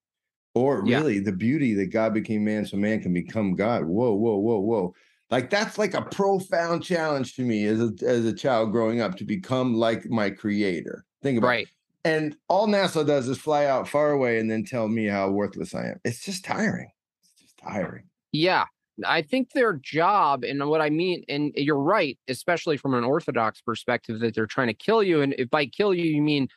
or Yeah. really the beauty that god became man so man can become god. Whoa whoa whoa whoa. Like that's like a profound challenge to me as a as a child growing up to become like my creator. Think about it and all nasa does is fly out far away and then tell me how worthless i am. It's just tiring. It's just tiring. Yeah. I think their job, and what I mean, and you're right, especially from an Orthodox perspective, that they're trying to kill you. And if by kill you, you mean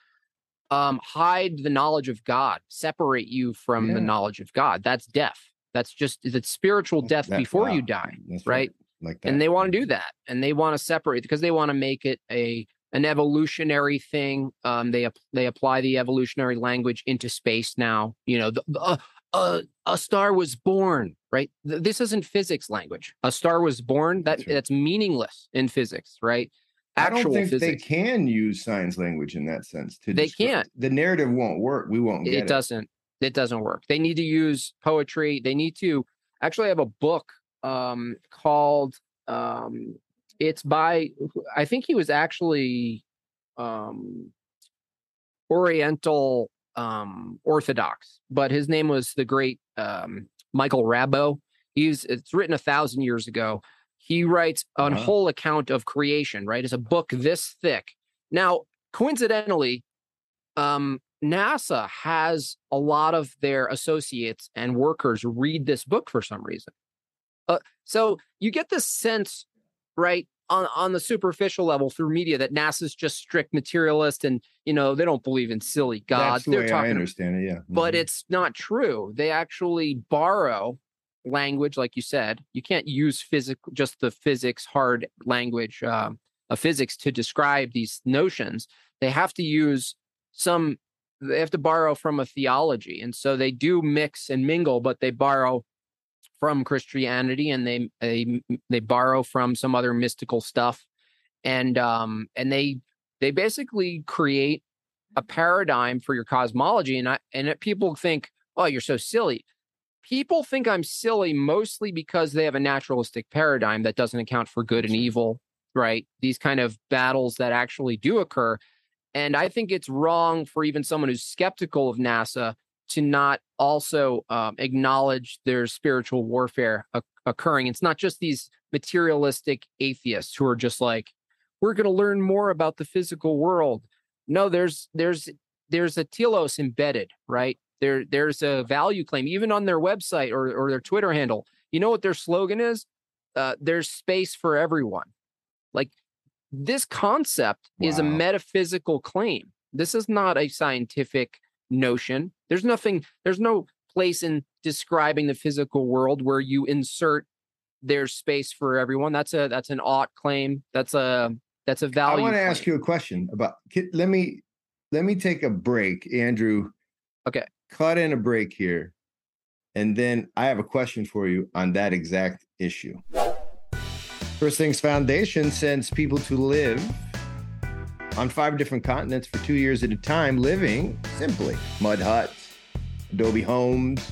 um, hide the knowledge of God, separate you from Yeah. the knowledge of God. That's death. That's just that's spiritual death before you die. that's right? like that and they want to do that and they want to separate because they want to make it a an evolutionary thing um they they apply the evolutionary language into space now you know the, the- uh, uh, a star was born right Th- this isn't physics language a star was born that That's meaningless in physics right I don't think physics they can use science language in that sense. To They describe- can't. The narrative won't work. We won't get it it. doesn't it doesn't work they need to use poetry they need to actually have a book um called um it's by i think he was actually um oriental um orthodox but his name was the great um michael rabo. He's it's written a thousand years ago. He writes a Wow. whole account of creation right? It's a book this thick. Now coincidentally um nasa has a lot of their associates and workers read this book for some reason. Uh, so you get this sense right on on the superficial level through media that nasa's just strict materialist and you know they don't believe in silly gods That's the they're way I talking understand it. Yeah, but Mhm. it's not true. They actually borrow language, like you said. You can't use physical, just the physics hard language um, of physics to describe these notions. They have to use some. They have to borrow from a theology, and so they do mix and mingle, but they borrow from Christianity, and they they they borrow from some other mystical stuff, and um and they they basically create a paradigm for your cosmology and I and it, people think, "Oh, you're so silly." People think I'm silly mostly because they have a naturalistic paradigm that doesn't account for good and evil, right? These kind of battles that actually do occur. And I think it's wrong for even someone who's skeptical of NASA to not also um, acknowledge there's spiritual warfare occurring. It's not just these materialistic atheists who are just like, we're going to learn more about the physical world. No, there's there's there's a telos embedded, right? There there's a value claim even on their website or or their Twitter handle. You know what their slogan is? Uh, there's space for everyone. Like this concept is a metaphysical claim. This is not a scientific notion. There's nothing. There's no place in describing the physical world where you insert there's space for everyone. That's a that's an ought claim. That's a that's a value. I want to claim. ask you a question about. Let me let me take a break, Andrew. Okay. Cut in a break here, and then I have a question for you on that exact issue. First Things Foundation sends people to live on five different continents for two years at a time, living simply mud huts, adobe homes,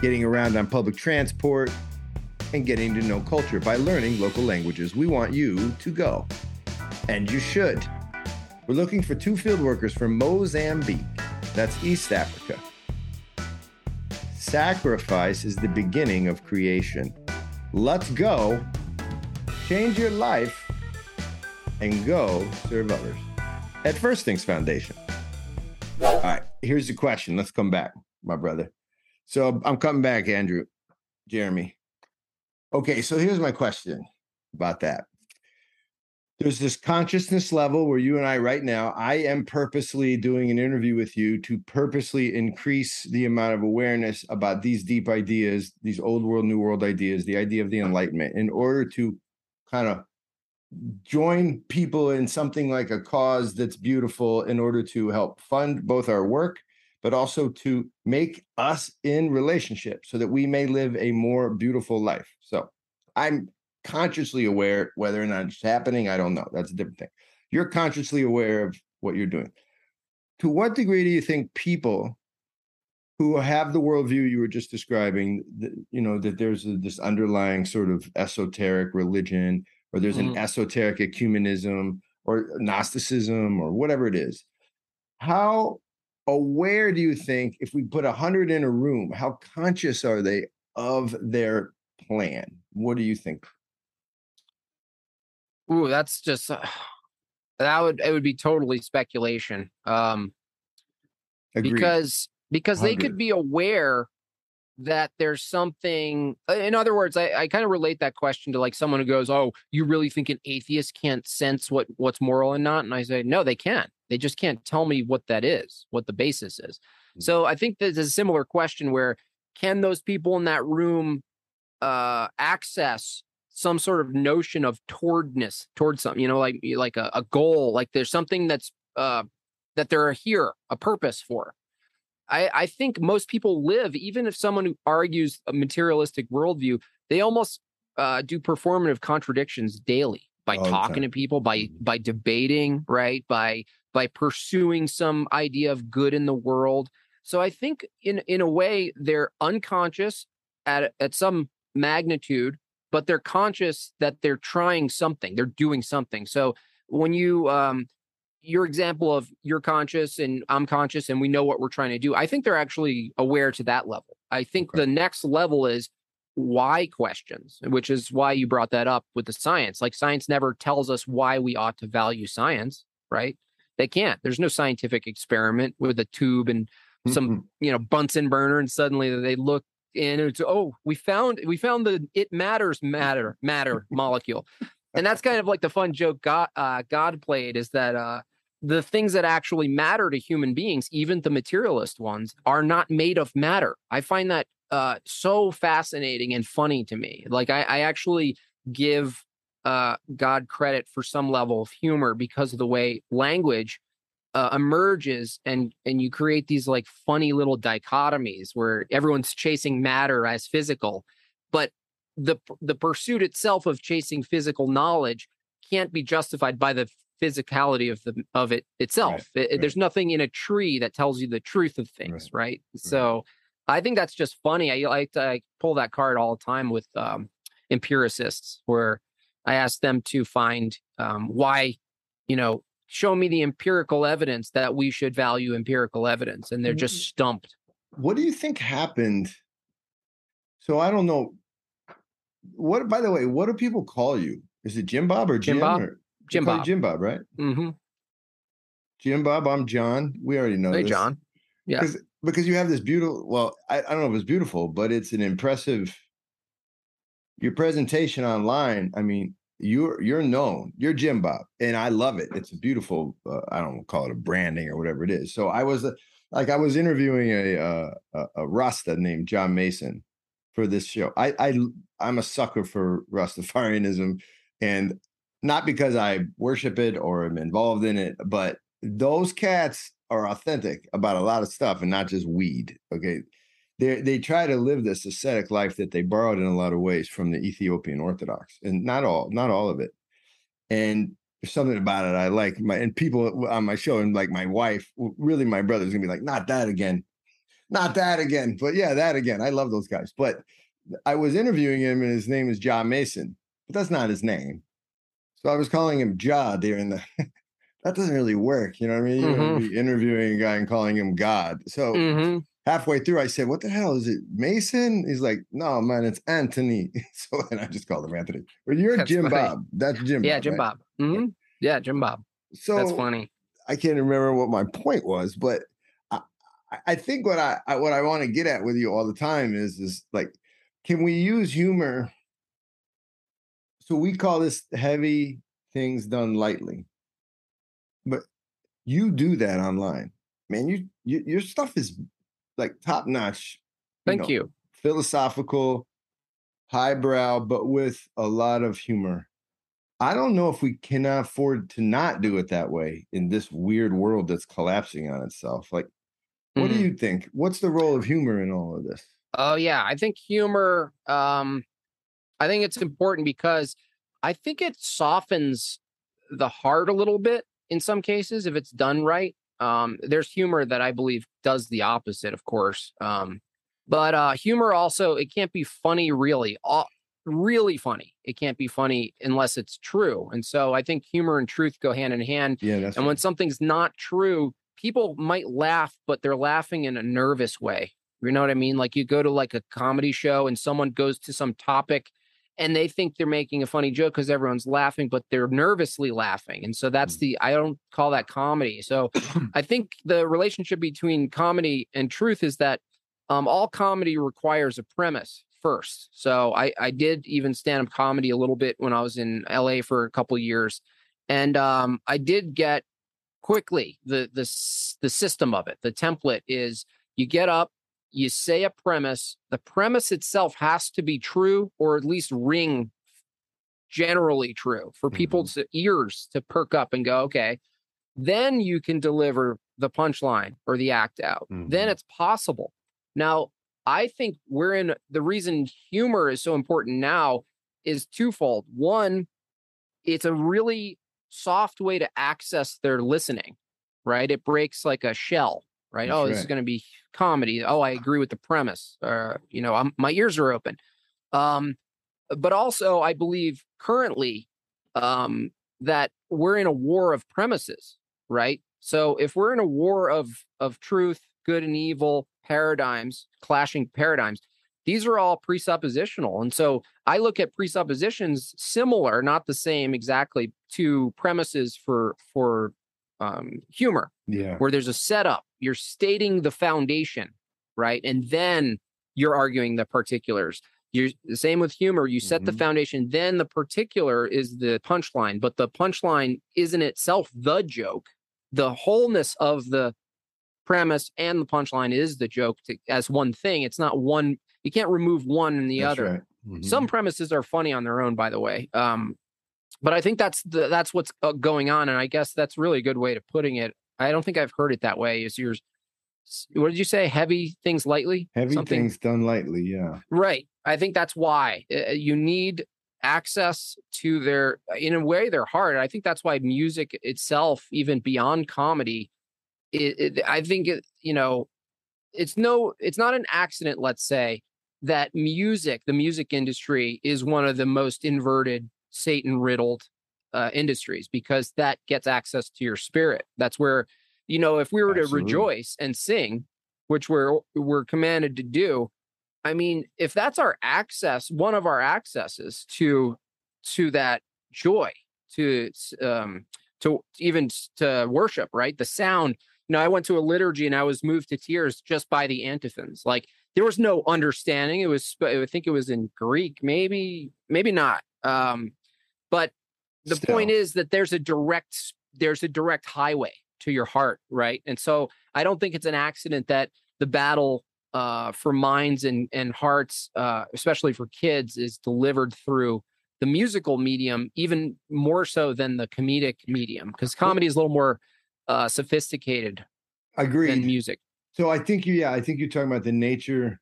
getting around on public transport, and getting to know culture by learning local languages. We want you to go, and you should. We're looking for two field workers from Mozambique, that's East Africa. Sacrifice is the beginning of creation. Let's go, change your life, and go serve others at First Things Foundation. All right, here's the question. Let's come back, my brother. So I'm coming back, Andrew, Jeremy. Okay, so here's my question about that. There's this consciousness level where you and I, right now, I am purposely doing an interview with you to purposely increase the amount of awareness about these deep ideas, these old world, new world ideas, the idea of the Enlightenment, in order to kind of join people in something like a cause that's beautiful in order to help fund both our work but also to make us in relationship so that we may live a more beautiful life. So i'm consciously aware whether or not it's happening i don't know that's a different thing. You're consciously aware of what you're doing. To what degree do you think people who have the worldview you were just describing you know that there's this underlying sort of esoteric religion or there's an Mhm. esoteric ecumenism or Gnosticism or whatever it is. How aware do you think, if we put a hundred in a room, how conscious are they of their plan? What do you think? Ooh, that's just uh, that would it would be totally speculation. Um, Agreed. because because they could be aware that there's something uh, in other words i, I kind of relate that question to like someone who goes oh you really think an atheist can't sense what what's moral and not? And i say no they can they just can't tell me what that is what the basis is. Mhm. so i think there's a similar question where can those people in that room uh access some sort of notion of towardness towards something you know like like a, a goal like there's something that's uh that they're here a purpose for I, I think most people live, even if someone who argues a materialistic worldview, they almost uh, do performative contradictions daily by All talking to people, by Mhm. by debating, right? By by pursuing some idea of good in the world. So I think in in a way they're unconscious at at some magnitude, but they're conscious that they're trying something, they're doing something. So when you um your example of you're conscious and I'm conscious and we know what we're trying to do. I think they're actually aware to that level. I think Okay. the next level is why questions, which is why you brought that up with the science. Like science never tells us why we ought to value science, right? They can't. There's no scientific experiment with a tube and some, you know, Bunsen burner and suddenly they look in and it's oh, we found we found the it matters matter matter molecule. And that's kind of like the fun joke God uh, God played is that uh the things that actually matter to human beings, even the materialist ones, are not made of matter. I find that uh, so fascinating and funny to me. Like I, I actually give uh, God credit for some level of humor because of the way language uh, emerges and and you create these like funny little dichotomies where everyone's chasing matter as physical, but the the pursuit itself of chasing physical knowledge can't be justified by the physicality of the of it itself. It- right. There's nothing in a tree that tells you the truth of things, right? So I think that's just funny. I like to I pull that card all the time with um, empiricists, where I ask them to find um, why, you know, show me the empirical evidence that we should value empirical evidence, and they're just stumped. What do you think happened? So I don't know. What, by the way, what do people call you? Is it Jim Bob or Jim? Jim Bob. or- Jim Bob. Jim Bob, right? Mm-hmm. Jim Bob. I'm John. We already know. Hey, this. John. Yeah. Because because you have this beautiful. Well, I, I don't know if it's beautiful, but it's an impressive. Your presentation online. I mean, you're you're known. You're Jim Bob, and I love it. It's a beautiful. Uh, I don't call it a branding or whatever it is. So I was. Uh, like I was interviewing a uh, a, a Rasta named John Mason for this show. I I I'm a sucker for Rastafarianism, and not because I worship it or am involved in it, but those cats are authentic about a lot of stuff and not just weed. Okay. They they try to live this ascetic life that they borrowed in a lot of ways from the Ethiopian Orthodox, and not all, not all of it. And there's something about it I like. My and people on my show, and like my wife, really my brother's gonna be like, not that again, not that again. But yeah, that again. I love those guys. But I was interviewing him, and his name is John Mason, but that's not his name. So I was calling him Jah during the that doesn't really work. You know what I mean? You're mm-hmm. be interviewing a guy and calling him God. So mm-hmm. halfway through, I said, What the hell is it? Mason? He's like, No, man, it's Anthony. so and I just called him Anthony. But you're That's Jim funny. Bob. That's Jim yeah, Bob. Jim right? Bob. Mm-hmm. Yeah, Jim Bob. So that's funny. I can't remember what my point was, but I, I think what I, I what I want to get at with you all the time is is like, can we use humor? So we call this heavy things done lightly but you do that online, man. You, you your stuff is like top notch. Thank you, know, you. Philosophical, highbrow, but with a lot of humor. I don't know if we can afford to not do it that way in this weird world that's collapsing on itself. Like, what mm-hmm. do you think? What's the role of humor in all of this? Oh yeah, I think humor. Um, I think it's important because I think it softens the heart a little bit in some cases if it's done right. Um, there's humor that I believe does the opposite, of course. Um, but uh, humor also it can't be funny really, all, really funny. It can't be funny unless it's true. And so I think humor and truth go hand in hand. Yeah, and right. when something's not true, people might laugh, but they're laughing in a nervous way. You know what I mean? Like you go to like a comedy show and someone goes to some topic and they think they're making a funny joke because everyone's laughing, but they're nervously laughing. And so that's mm. the I don't call that comedy. So I think the relationship between comedy and truth is that um, all comedy requires a premise first. So I, I did even stand up comedy a little bit when I was in LA for a couple years, and um, I did get quickly the the the system of it. The template is you get up, you say a premise, the premise itself has to be true or at least ring generally true for mm-hmm. people's ears to perk up and go, okay, then you can deliver the punchline or the act out. Mm-hmm. Then it's possible. Now, I think we're in the reason humor is so important now is twofold. One, it's a really soft way to access their listening, right? It breaks like a shell right? That's oh, this is going to be comedy. Oh, I agree with the premise. Or you know, I'm, my ears are open. Um, but also, I believe currently um, that we're in a war of premises, right? So if we're in a war of of truth, good and evil paradigms, clashing paradigms, these are all presuppositional. And so I look at presuppositions similar, not the same exactly, to premises for for um, humor. Yeah. Where there's a setup, you're stating the foundation, right? And then you're arguing the particulars. You're the same with humor. You set mm-hmm. the foundation, then the particular is the punchline, but the punchline isn't itself the joke. The wholeness of the premise and the punchline is the joke to, as one thing. It's not one. You can't remove one and the That's other. Right. Mm-hmm. Some premises are funny on their own, by the way. Um, but I think that's the, that's what's uh, going on, and I guess that's really a good way to putting it. I don't think I've heard it that way. Is yours? What did you say? Heavy things lightly. Heavy Something? things done lightly. Yeah. Right. I think that's why uh, you need access to their. In a way, they're hard. I think that's why music itself, even beyond comedy, it, it, I think it. You know, it's no. It's not an accident. Let's say that music, the music industry, is one of the most inverted Satan riddled uh, industries because that gets access to your spirit. That's where, you know, if we were Absolutely. to rejoice and sing, which we're we're commanded to do, I mean, if that's our access, one of our accesses to to that joy, to um, to even to worship, right? The sound. You know, I went to a liturgy and I was moved to tears just by the antiphons. Like there was no understanding. It was, I think it was in Greek, maybe, maybe not. Um, but the Still. point is that there's a direct there's a direct highway to your heart, right? And so I don't think it's an accident that the battle uh, for minds and and hearts, uh, especially for kids, is delivered through the musical medium, even more so than the comedic medium, because comedy is a little more uh, sophisticated Agreed. than music. So I think you, yeah, I think you're talking about the nature.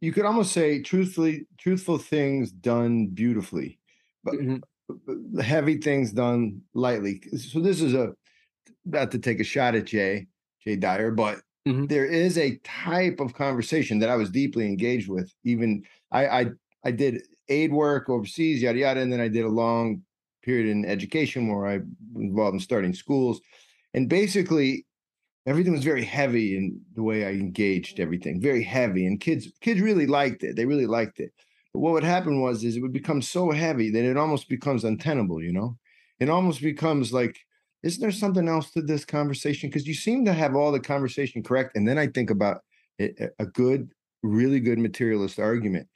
You could almost say truthfully, truthful things done beautifully, but Mhm. The heavy things done lightly. So this is a not to take a shot at Jay, Jay Dyer, but Mhm. there is a type of conversation that I was deeply engaged with. Even I, I, I did aid work overseas, yada yada, and then I did a long period in education where I was involved in starting schools, and basically everything was very heavy in the way I engaged everything, very heavy, and kids kids really liked it. They really liked it. What would happen was is it would become so heavy that it almost becomes untenable. You know, it almost becomes like, isn't there something else to this conversation? Because you seem to have all the conversation correct, and then I think about it, a good, really good materialist argument.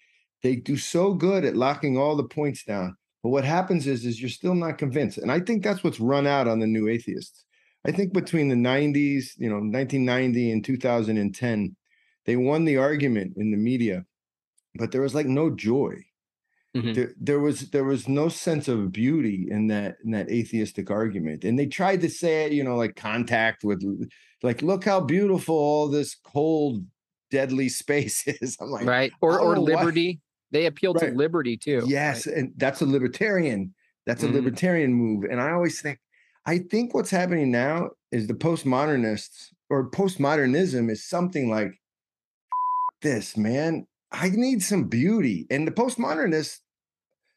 They do so good at locking all the points down. But what happens is, is you're still not convinced, and I think that's what's run out on the new atheists. I think between the 90s, you know, 1990 and 2010, they won the argument in the media, but there was like no joy. Mhm. There, there was there was no sense of beauty in that in that atheistic argument, and they tried to say it, you know, like contact with, like, look how beautiful all this cold, deadly space is. I'm like, right? Or or oh, liberty. They appeal Right. to liberty too. Yes, right? and that's a libertarian. That's a Mhm. libertarian move. And I always think, I think what's happening now is the postmodernists or postmodernism is something like this, man. I need some beauty. And the postmodernists,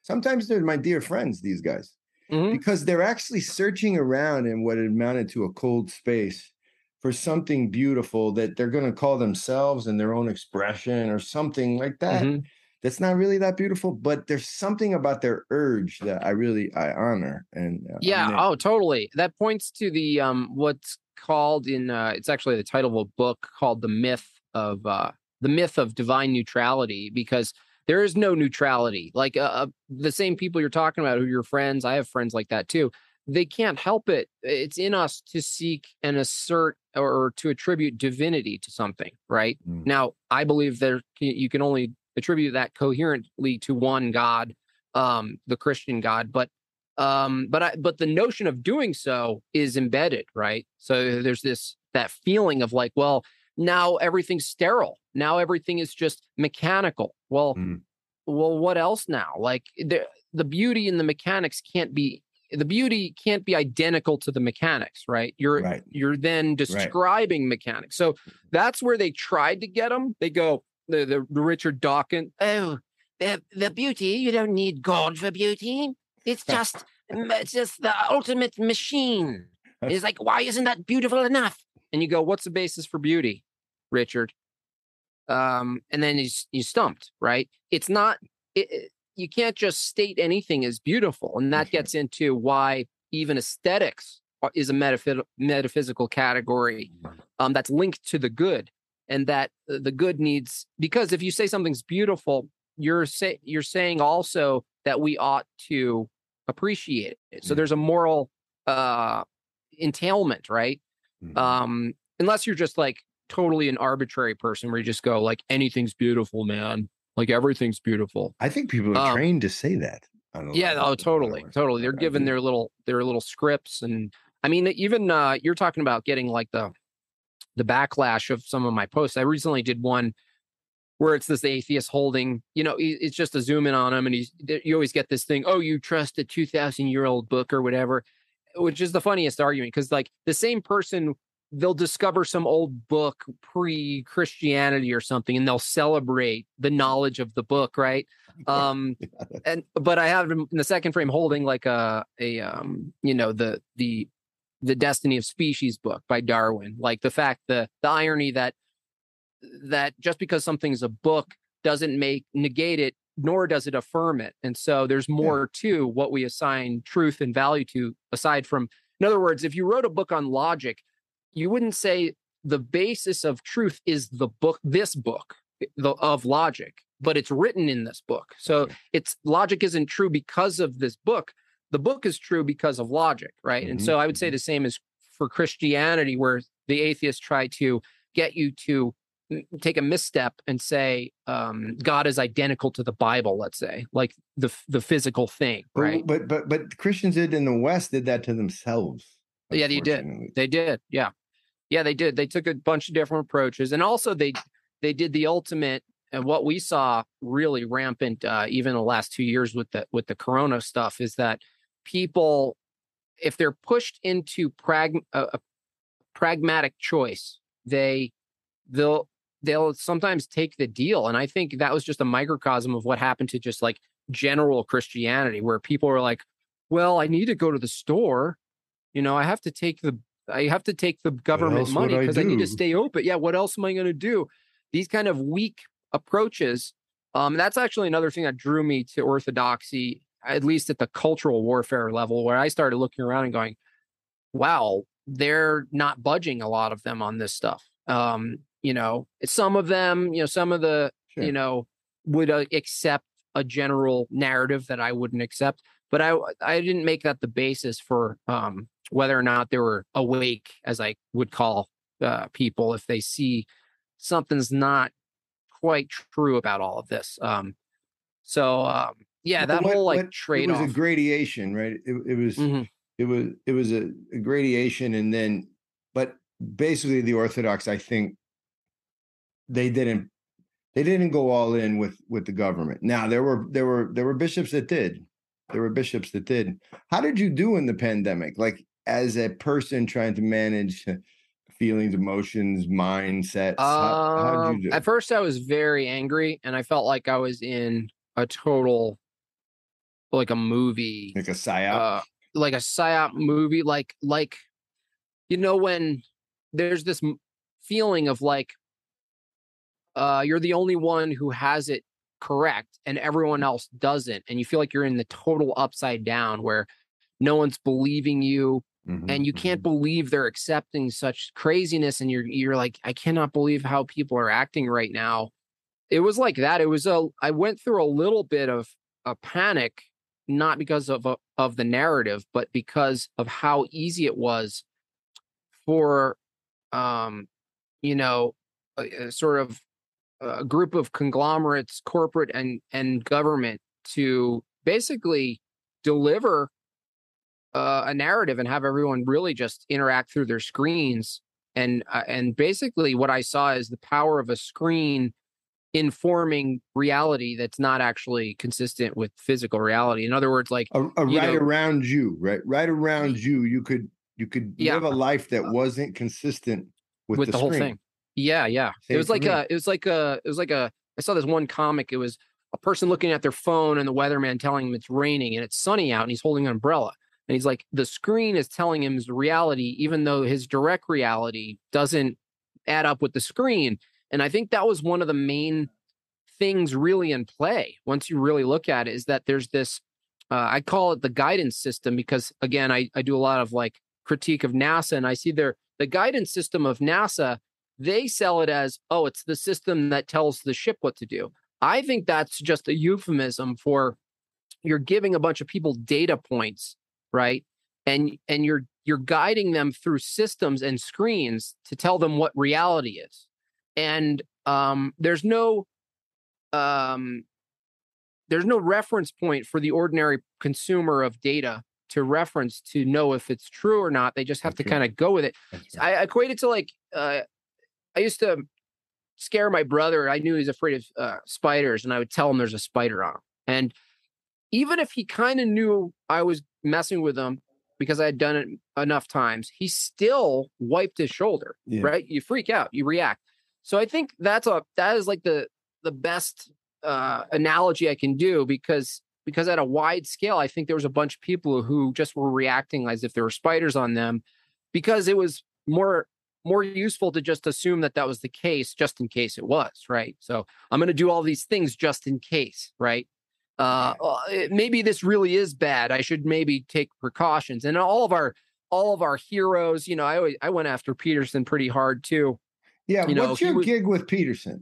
sometimes they're my dear friends, these guys, Mhm. because they're actually searching around in what amounted to a cold space for something beautiful that they're going to call themselves and their own expression or something like that Mhm. that's not really that beautiful, but there's something about their urge that I really I honor. And uh, Yeah. Oh, totally. That points to the um what's called in uh it's actually the title of a book called The Myth of uh the myth of divine neutrality because there is no neutrality. Like uh, uh the same people you're talking about who are your friends, I have friends like that too. They can't help it. It's in us to seek and assert or, or to attribute divinity to something, right? Mm. Now, I believe there you can only attribute that coherently to one God, um, the Christian God, but um but i but the notion of doing so is embedded right so there's this that feeling of like well now everything's sterile now everything is just mechanical well Mm. well what else now like the the beauty and the mechanics can't be the beauty can't be identical to the mechanics right you're Right. you're then describing mechanics so that's where they tried to get them they go the, the, the richard dawkins oh the, the beauty you don't need god for beauty it's just it's just the ultimate machine. It's like, why isn't that beautiful enough? And you go, what's the basis for beauty, Richard? Um, and then you you stumped, right? It's not. It, it- you can't just state anything as beautiful, and that Mhm. gets into why even aesthetics is a metaphys- metaphysical category um, that's linked to the good, and that uh, the good needs because if you say something's beautiful, you're say you're saying also that we ought to appreciate it. So Mm. there's a moral uh entailment, right? Mhm. Um unless you're just like totally an arbitrary person where you just go like anything's beautiful, man. Like everything's beautiful. I think people are um, trained to say that. on a lot Yeah, oh on a lot of totally. Totally. They're given their little their little scripts and I mean even uh you're talking about getting like the the backlash of some of my posts. I recently did one where it's this atheist holding, you know, it's just a zoom in on him, and he's you always get this thing, oh, you trust a two thousand year old book or whatever, which is the funniest argument because like the same person they'll discover some old book pre Christianity or something, and they'll celebrate the knowledge of the book, right? Um, and but I have in the second frame holding like a a um, you know, the the the destiny of species book by darwin like the fact the the irony that that just because something's a book doesn't make negate it nor does it affirm it. And so there's more to what we assign truth and value to aside from in other words if you wrote a book on logic you wouldn't say the basis of truth is the book this book the, of logic but it's written in this book. So it's logic isn't true because of this book. The book is true because of logic right? And Mhm, so i would say the same is for Christianity, where the atheists try to get you to take a misstep and say um, God is identical to the Bible, let's say, like the the physical thing, right? But but but Christians did in the West did that to themselves. Yeah, they did. They did. Yeah, yeah, they did. They took a bunch of different approaches, and also they they did the ultimate. And what we saw really rampant, uh, even the last two years with the with the Corona stuff, is that people, if they're pushed into prag- uh, a pragmatic choice, they they'll they'll sometimes take the deal. And I think that was just a microcosm of what happened to just like general Christianity, where people are like, well, I need to go to the store. You know, I have to take the I have to take the government money because I, I, need to stay open. Yeah, what else am I going to do? These kind of weak approaches. Um, that's actually another thing that drew me to orthodoxy, at least at the cultural warfare level, where I started looking around and going, "Wow, they're not budging a lot of them on this stuff." Um, you know some of them you know some of the sure. you know would uh, accept a general narrative that i wouldn't accept but i i didn't make that the basis for um whether or not they were awake as i would call uh, people if they see something's not quite true about all of this um so um yeah that what, whole like trade it was a gradation right it, it was mm-hmm. it was it was a, a gradation and then but basically the orthodox i think they didn't they didn't go all in with with the government. Now there were there were there were bishops that did. There were bishops that did. How did you do in the pandemic? Like as a person trying to manage feelings, emotions, mindsets. how, how did you um, do? At first, I was very angry, and I felt like I was in a total, like a movie, like a psyop, uh, like a psyop movie, like like, you know, when there's this feeling of like uh, you're the only one who has it correct and everyone else doesn't and you feel like you're in the total upside down where no one's believing you mm-hmm, and you can't mm-hmm. believe they're accepting such craziness and you're you're like I cannot believe how people are acting right now it was like that it was a I went through a little bit of a panic not because of a, of the narrative but because of how easy it was for um you know a, a sort of a group of conglomerates, corporate and and government, to basically deliver uh, a narrative and have everyone really just interact through their screens. And uh, and basically, what I saw is the power of a screen informing reality that's not actually consistent with physical reality. In other words, like a, a right know, around you, right, right around you, you could you could yeah. live a life that wasn't consistent with, with the, the whole thing. Yeah, yeah. Same it was like me. a, it was like a, it was like a. I saw this one comic. It was a person looking at their phone and the weatherman telling him it's raining and it's sunny out and he's holding an umbrella. And he's like, the screen is telling him his reality, even though his direct reality doesn't add up with the screen. And I think that was one of the main things really in play once you really look at it is that there's this, uh, I call it the guidance system because again, I, I do a lot of like critique of NASA and I see there the guidance system of NASA they sell it as, oh, it's the system that tells the ship what to do. I think that's just a euphemism for you're giving a bunch of people data points, right? And and you're you're guiding them through systems and screens to tell them what reality is. And um, there's no um, there's no reference point for the ordinary consumer of data to reference to know if it's true or not. They just have That's to kind of go with it. I equate it to like uh, I used to scare my brother. I knew he's afraid of uh, spiders, and I would tell him there's a spider on him. And even if he kind of knew I was messing with him because I had done it enough times, he still wiped his shoulder. Yeah. Right? You freak out, you react. So I think that's a that is like the the best uh, analogy I can do because because at a wide scale, I think there was a bunch of people who just were reacting as if there were spiders on them because it was more more useful to just assume that that was the case just in case it was right so i'm going to do all these things just in case right uh maybe this really is bad i should maybe take precautions and all of our all of our heroes you know i always i went after peterson pretty hard too yeah you what's your was, gig with peterson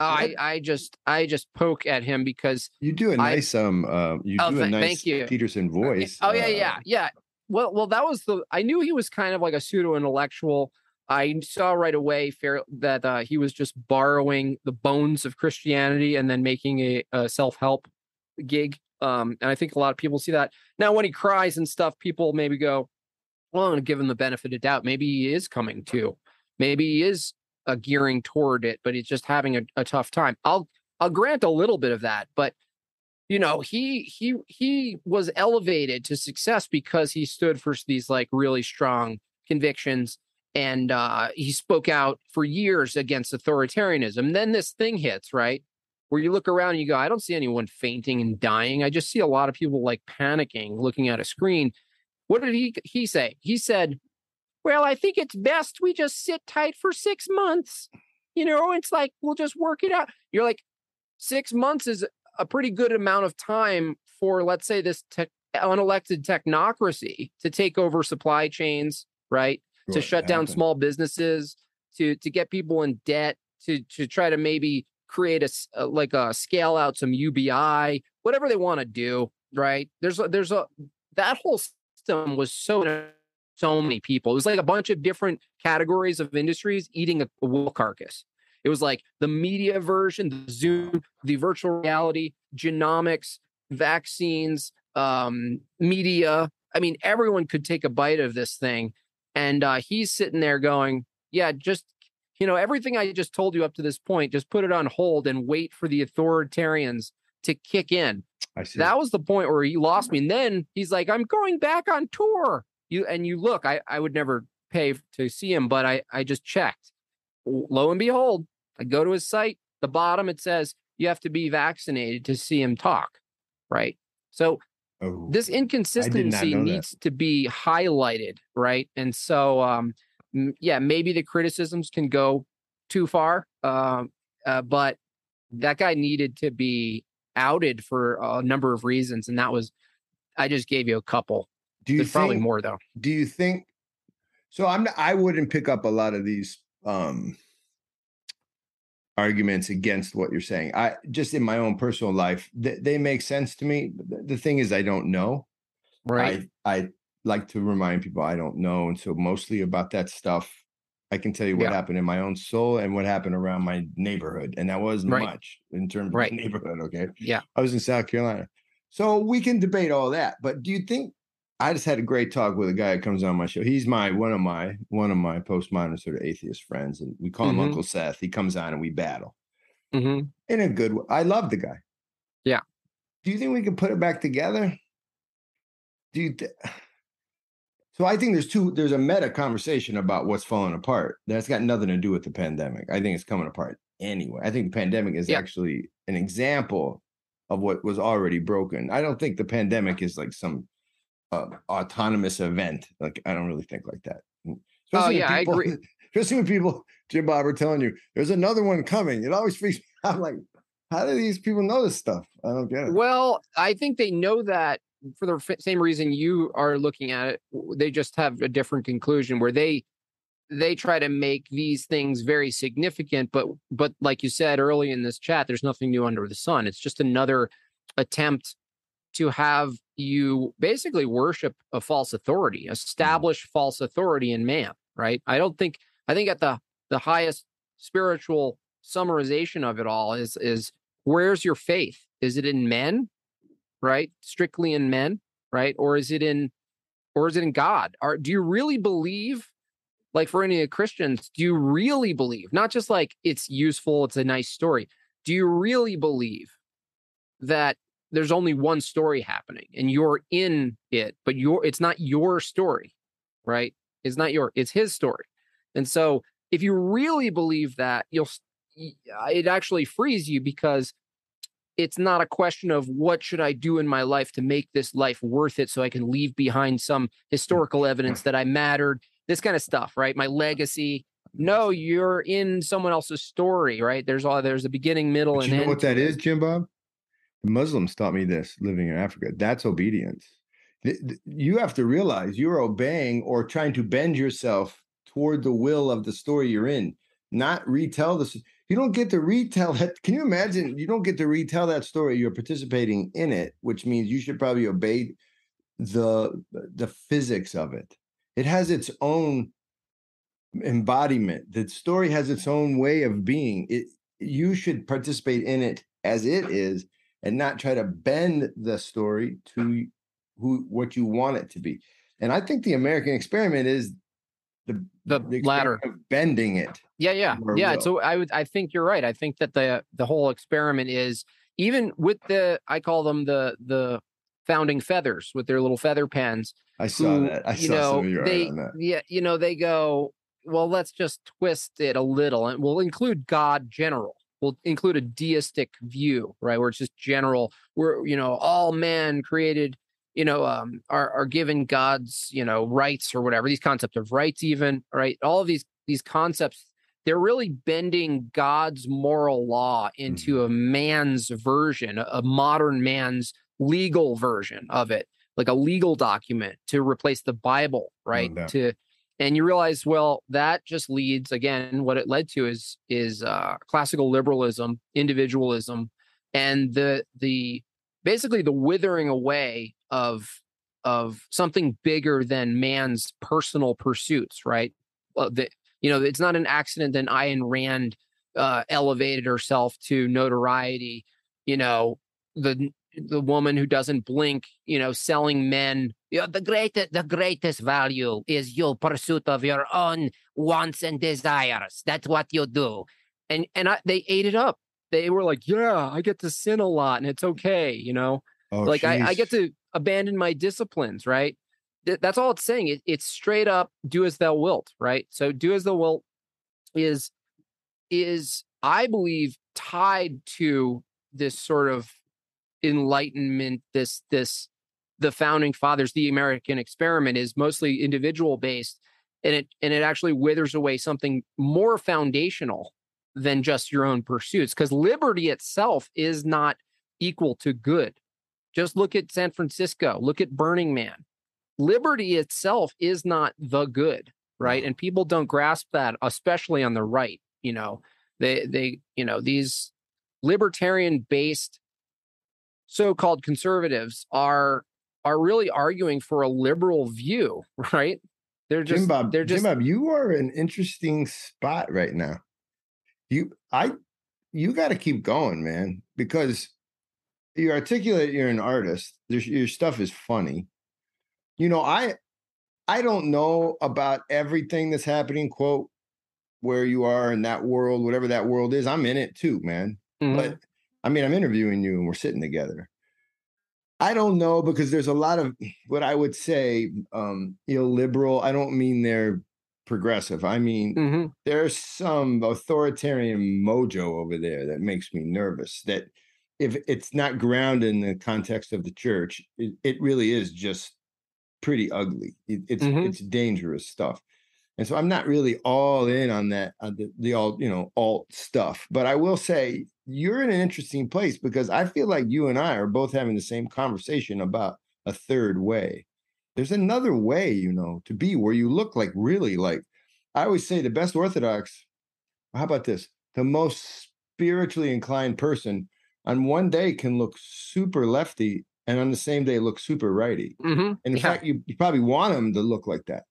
I I just I just poke at him because you do a nice I, um uh, you oh, do a nice Peterson voice. Oh yeah, yeah, uh, yeah. well, well, that was the. I knew he was kind of like a pseudo intellectual. I saw right away that uh, he was just borrowing the bones of Christianity and then making a, a self help gig. Um, and I think a lot of people see that now when he cries and stuff. People maybe go, "Well, I'm going to give him the benefit of doubt. Maybe he is coming to. Maybe he is uh, gearing toward it, but he's just having a, a tough time." I'll I'll grant a little bit of that, but you know he he he was elevated to success because he stood for these like really strong convictions and uh, he spoke out for years against authoritarianism. Then this thing hits, right? Where you look around and you go, I don't see anyone fainting and dying. I just see a lot of people like panicking, looking at a screen. What did he he say? He said, "Well, I think it's best we just sit tight for six months. You know, it's like we'll just work it out." You're like, six months is a pretty good amount of time for, let's say, this te- unelected technocracy to take over supply chains, right? To shut down small businesses, to to get people in debt, to to try to maybe create a, a like a scale out some UBI, whatever they want to do, right? There's a, there's a that whole system was so so many people. It was like a bunch of different categories of industries eating a, a wool carcass. It was like the media version, the Zoom, the virtual reality, genomics, vaccines, um, media. I mean, everyone could take a bite of this thing and uh, he's sitting there going, Yeah, just, you know, everything I just told you up to this point, just put it on hold and wait for the authoritarians to kick in. I see. That was the point where he lost me. And then he's like, I'm going back on tour. You and you look, I, I would never pay to see him, but I, I just checked. Lo and behold, I go to his site. The bottom it says you have to be vaccinated to see him talk. Right. So Oh, this inconsistency needs to be highlighted, right? And so, um, yeah, maybe the criticisms can go too far, uh, uh, but that guy needed to be outed for a number of reasons, and that was I just gave you a couple. Do you There's think, probably more though? Do you think? So I'm. I wouldn't pick up a lot of these um, arguments against what you're saying. I just in my own personal life, th- they make sense to me. The thing is, I don't know. Right. I, I like to remind people I don't know, and so mostly about that stuff. I can tell you what yeah. happened in my own soul and what happened around my neighborhood, and that wasn't right. much in terms right. of neighborhood. Okay. Yeah. I was in South Carolina, so we can debate all that. But do you think I just had a great talk with a guy that comes on my show. He's my one of my one of my postmodern sort of atheist friends, and we call him mm-hmm. Uncle Seth. He comes on and we battle mm-hmm. in a good way. I love the guy. Yeah. Do you think we can put it back together? Do you? Th- so I think there's two. There's a meta conversation about what's falling apart. That's got nothing to do with the pandemic. I think it's coming apart anyway. I think the pandemic is yeah. actually an example of what was already broken. I don't think the pandemic is like some uh, autonomous event. Like I don't really think like that. Mm, especially oh yeah, people, I agree. Especially when people, Jim Bob, are telling you there's another one coming. It always freaks me out. Like, how do these people know this stuff? I don't get it. Well, I think they know that for the same reason you are looking at it. They just have a different conclusion where they they try to make these things very significant but but like you said early in this chat there's nothing new under the sun it's just another attempt to have you basically worship a false authority, mm-hmm. establish false authority in man, right? I don't think I think at the the highest spiritual summarization of it all is is where's your faith? Is it in men, right? Strictly in men, right? Or is it in or is it in God? Are do you really believe like for any of Christians, do you really believe? Not just like it's useful, it's a nice story. Do you really believe that there's only one story happening and you're in it but you're it's not your story right? It's not your it's his story. And so if you really believe that you'll uh, it actually frees you because it's not a question of what should i do in my life to make this life worth it so i can leave behind some historical evidence that i mattered this kind of stuff right? My legacy. No you're in someone else's story right? There's all there's a beginning middle but and you know end what that is jim bob Muslims taught me this living in Africa. That's obedience. You have to realize you're obeying or trying to bend yourself toward the will of the story you're in, not retell this. You don't get to retell that. Can you imagine? You don't get to retell that story. You're participating in it, which means you should probably obey the the physics of it. It has its own embodiment. The story has its own way of being. It you should participate in it as it is and not try to bend the story to who what you want it to be. And I think the American experiment is the the, the latter bending it. Yeah, yeah, yeah. So I would I think you're right. I think that the the whole experiment is even with the I call them the the founding feathers with their little feather pens. I saw who, that. I you saw know, they, Yeah, you know, they go, well, let's just twist it a little and we'll include God general. We'll include a deistic view, right? Where it's just general, where you know, all men created, you know, um, are are given God's, you know, rights or whatever, these concepts of rights, even, right? All of these these concepts they're really bending God's moral law into mm-hmm. a man's version, a modern man's legal version of it, like a legal document to replace the Bible, right? No to and you realize, well, that just leads again. What it led to is is uh, classical liberalism, individualism, and the the basically the withering away of of something bigger than man's personal pursuits, right? Well, the, you know, it's not an accident that Ayn Rand uh, elevated herself to notoriety. You know, the the woman who doesn't blink, you know, selling men. You know, the greatest the greatest value is your pursuit of your own wants and desires. That's what you do. And and I, they ate it up. They were like, yeah, I get to sin a lot and it's okay, you know. Oh, like I, I, get to abandon my disciplines, right? Th- that's all it's saying. It, it's straight up do as thou wilt, right? So do as thou wilt is is I believe tied to this sort of enlightenment this this the founding fathers the american experiment is mostly individual based and it and it actually withers away something more foundational than just your own pursuits because liberty itself is not equal to good. Just look at san francisco look at burning man. Liberty itself is not the good right? Mm-hmm. And people don't grasp that especially on the right you know? They they you know these libertarian based so-called conservatives are are really arguing for a liberal view, right? They're just Jim Bob, they're just Jim Bob, you are an interesting spot right now. You I you got to keep going, man, because you articulate you're an artist. There's, your stuff is funny. You know, I I don't know about everything that's happening, quote, where you are in that world, whatever that world is. I'm in it too, man. Mm-hmm. But I mean, I'm interviewing you and we're sitting together. I don't know because there's a lot of what I would say um illiberal. I don't mean they're progressive. I mean mm-hmm. there's some authoritarian mojo over there that makes me nervous. That if it's not grounded in the context of the church, it, it really is just pretty ugly. It, it's mm-hmm. it's dangerous stuff. And so I'm not really all in on that, on the, the all, you know, alt stuff. But I will say you're in an interesting place because I feel like you and I are both having the same conversation about a third way. There's another way, you know, to be where you look like really like I always say the best Orthodox. How about this? The most spiritually inclined person on one day can look super lefty and on the same day look super righty. Mm-hmm. And in yeah. fact, you, you probably want them to look like that.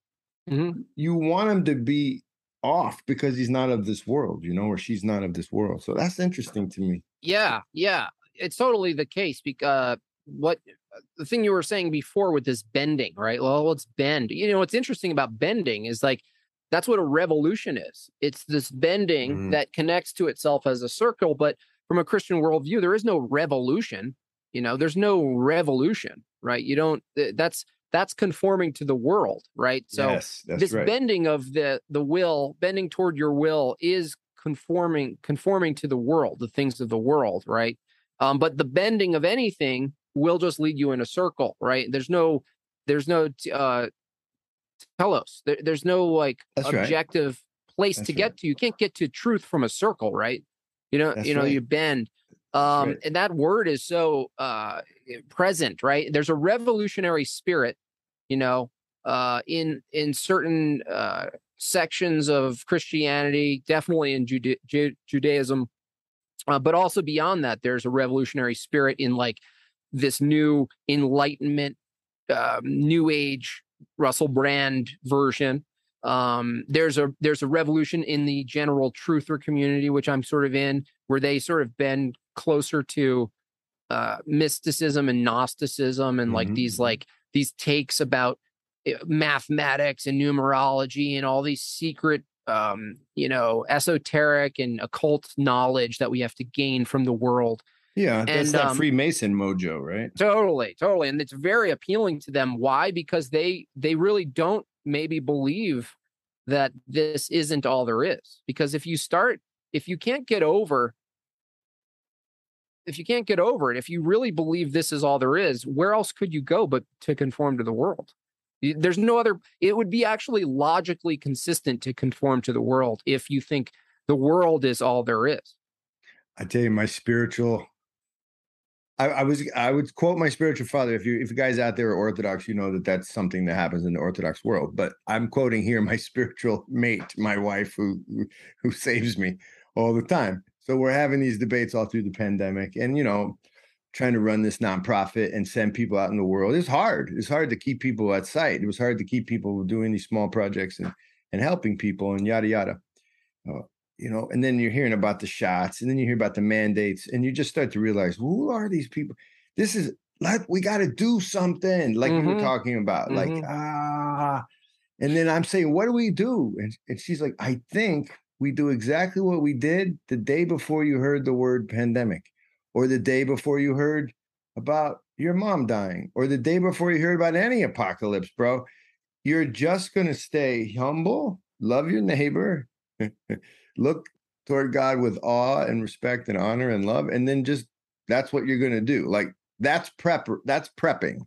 Mm-hmm. You want him to be off because he's not of this world, you know, or she's not of this world. So that's interesting to me. Yeah, yeah, it's totally the case. Because uh, what uh, the thing you were saying before with this bending, right? Well, let's bend. You know, what's interesting about bending is like that's what a revolution is. It's this bending mm-hmm. that connects to itself as a circle, but from a Christian worldview, there is no revolution. You know, there's no revolution, right? You don't. That's that's conforming to the world right? So yes, this right. bending of the the will bending toward your will is conforming conforming to the world the things of the world right? Um, but the bending of anything will just lead you in a circle right? There's no there's no uh telos. There, there's no like That's objective right. place That's to get right. to. You can't get to truth from a circle right? You know That's you know you bend. Um and that word is so uh present right? There's a revolutionary spirit you know, uh, in in certain uh, sections of Christianity, definitely in Juda- Ju- Judaism, uh, but also beyond that, there's a revolutionary spirit in like this new enlightenment um, new age Russell Brand version. Um, there's a there's a revolution in the general truther community, which I'm sort of in, where they sort of bend closer to uh, mysticism and Gnosticism and like mm-hmm. these like these takes about eh, mathematics and numerology and all these secret um, you know, esoteric and occult knowledge that we have to gain from the world. Yeah, that's and, that um, Freemason mojo, right? Totally, totally, and it's very appealing to them. Why? Because they they really don't maybe believe that this isn't all there is. Because if you start, if you can't get over, if you can't get over it, if you really believe this is all there is, where else could you go but to conform to the world? There's no other, it would be actually logically consistent to conform to the world if you think the world is all there is. I tell you, my spiritual, I, I, was, I would quote my spiritual father. If you, if you guys out there are Orthodox, you know that that's something that happens in the Orthodox world. But I'm quoting here my spiritual mate, my wife, who, who saves me all the time. So we're having these debates all through the pandemic, and you know, trying to run this nonprofit and send people out in the world. It's hard. It's hard to keep people at sight. It was hard to keep people doing these small projects and and helping people and yada yada. Uh, you know, and then you're hearing about the shots, and then you hear about the mandates, and you just start to realize who are these people? This is like we got to do something, like mm-hmm. we were talking about, mm-hmm. like ah. And then I'm saying, what do we do? And, and she's like, I think we do exactly what we did the day before you heard the word pandemic or the day before you heard about your mom dying, or the day before you heard about any apocalypse, bro. You're just going to stay humble, love your neighbor, look toward God with awe and respect and honor and love, and then just that's what you're going to do. Like that's prep. That's prepping.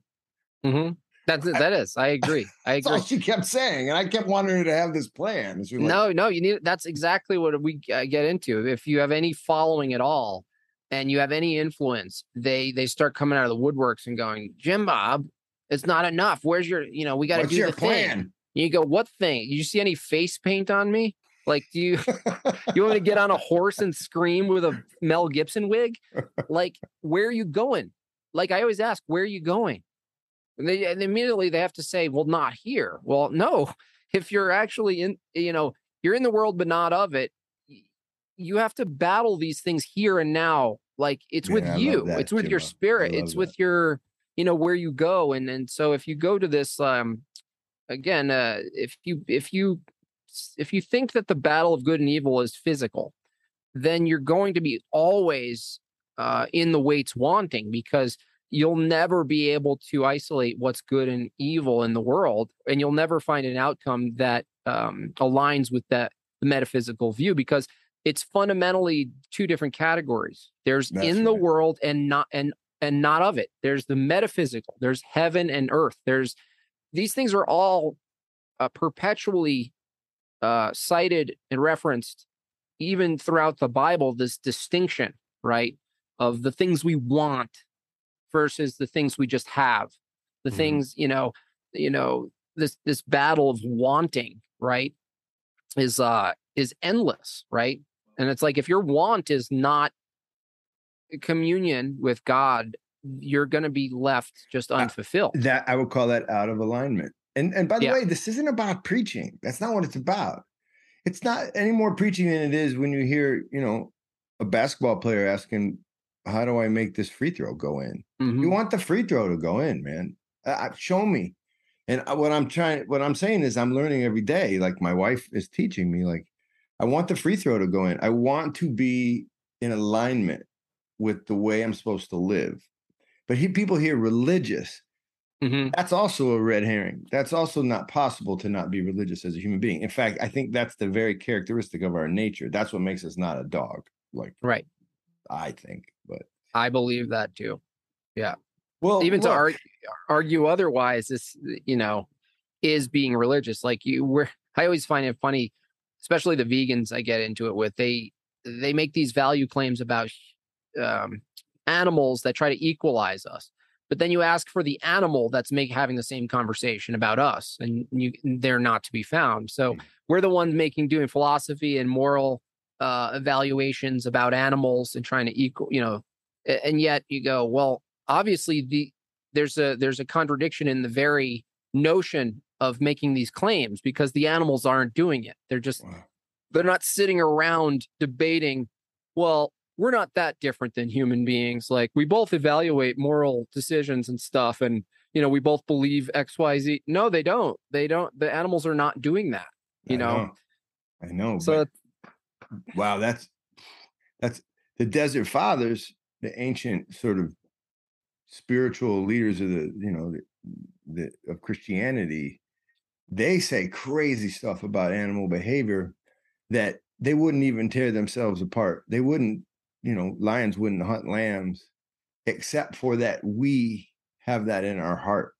Mm-hmm. That's that is. I agree. I agree. That's all she kept saying, and I kept wanting her to have this plan. Like, no, no, you need. That's exactly what we uh, get into. If you have any following at all, and you have any influence, they they start coming out of the woodworks and going, Jim Bob, it's not enough. Where's your, you know, we got to do your the plan? Thing. You go, what thing? You see any face paint on me? Like, do you you want me to get on a horse and scream with a Mel Gibson wig? Like, where are you going? Like I always ask, where are you going? And they and immediately they have to say, well, not here. Well, no. If you're actually in, you know, you're in the world but not of it, you have to battle these things here and now. Like it's with you, it's with your spirit, it's that. with your, you know, where you go. And and so if you go to this, um, again, uh, if you if you if you think that the battle of good and evil is physical, then you're going to be always uh, in the weights wanting because you'll never be able to isolate what's good and evil in the world, and you'll never find an outcome that um, aligns with that metaphysical view because it's fundamentally two different categories. There's That's in right. the world and not and and not of it. There's the metaphysical. There's heaven and earth. There's these things are all uh, perpetually uh, cited and referenced, even throughout the Bible. This distinction, right, of the things we want versus the things we just have. The mm-hmm. things you know, you know, this this battle of wanting, right, is uh is endless, right? And it's like if your want is not communion with God, you're going to be left just unfulfilled. Uh, that I would call that out of alignment. And and by the yeah. way, this isn't about preaching. That's not what it's about. It's not any more preaching than it is when you hear, you know, a basketball player asking, "How do I make this free throw go in?" Mm-hmm. You want the free throw to go in, man. Uh, show me. And what I'm trying, what I'm saying is, I'm learning every day. Like my wife is teaching me, like I want the free throw to go in. I want to be in alignment with the way I'm supposed to live. But he, people here religious. Mm-hmm. That's also a red herring. That's also not possible to not be religious as a human being. In fact, I think that's the very characteristic of our nature. That's what makes us not a dog. Like right. I think, I believe that too. Yeah. Well, even look, to argue, argue otherwise, this you know is being religious. Like you, were. I always find it funny especially the vegans I get into it with, they they make these value claims about um, animals that try to equalize us. But then you ask for the animal that's make having the same conversation about us, and you they're not to be found. So mm. we're the ones making doing philosophy and moral uh, evaluations about animals and trying to equal, you know, and yet you go, well, obviously the there's a there's a contradiction in the very notion of making these claims because the animals aren't doing it. They're just wow. they're not sitting around debating, well, we're not that different than human beings. Like we both evaluate moral decisions and stuff and you know, we both believe XYZ. No, they don't. They don't the animals are not doing that. You I know? know. I know. So wow, that's that's the desert fathers, the ancient sort of spiritual leaders of the, you know, the, the of Christianity they say crazy stuff about animal behavior that they wouldn't even tear themselves apart. They wouldn't, you know, lions wouldn't hunt lambs except for that we have that in our heart.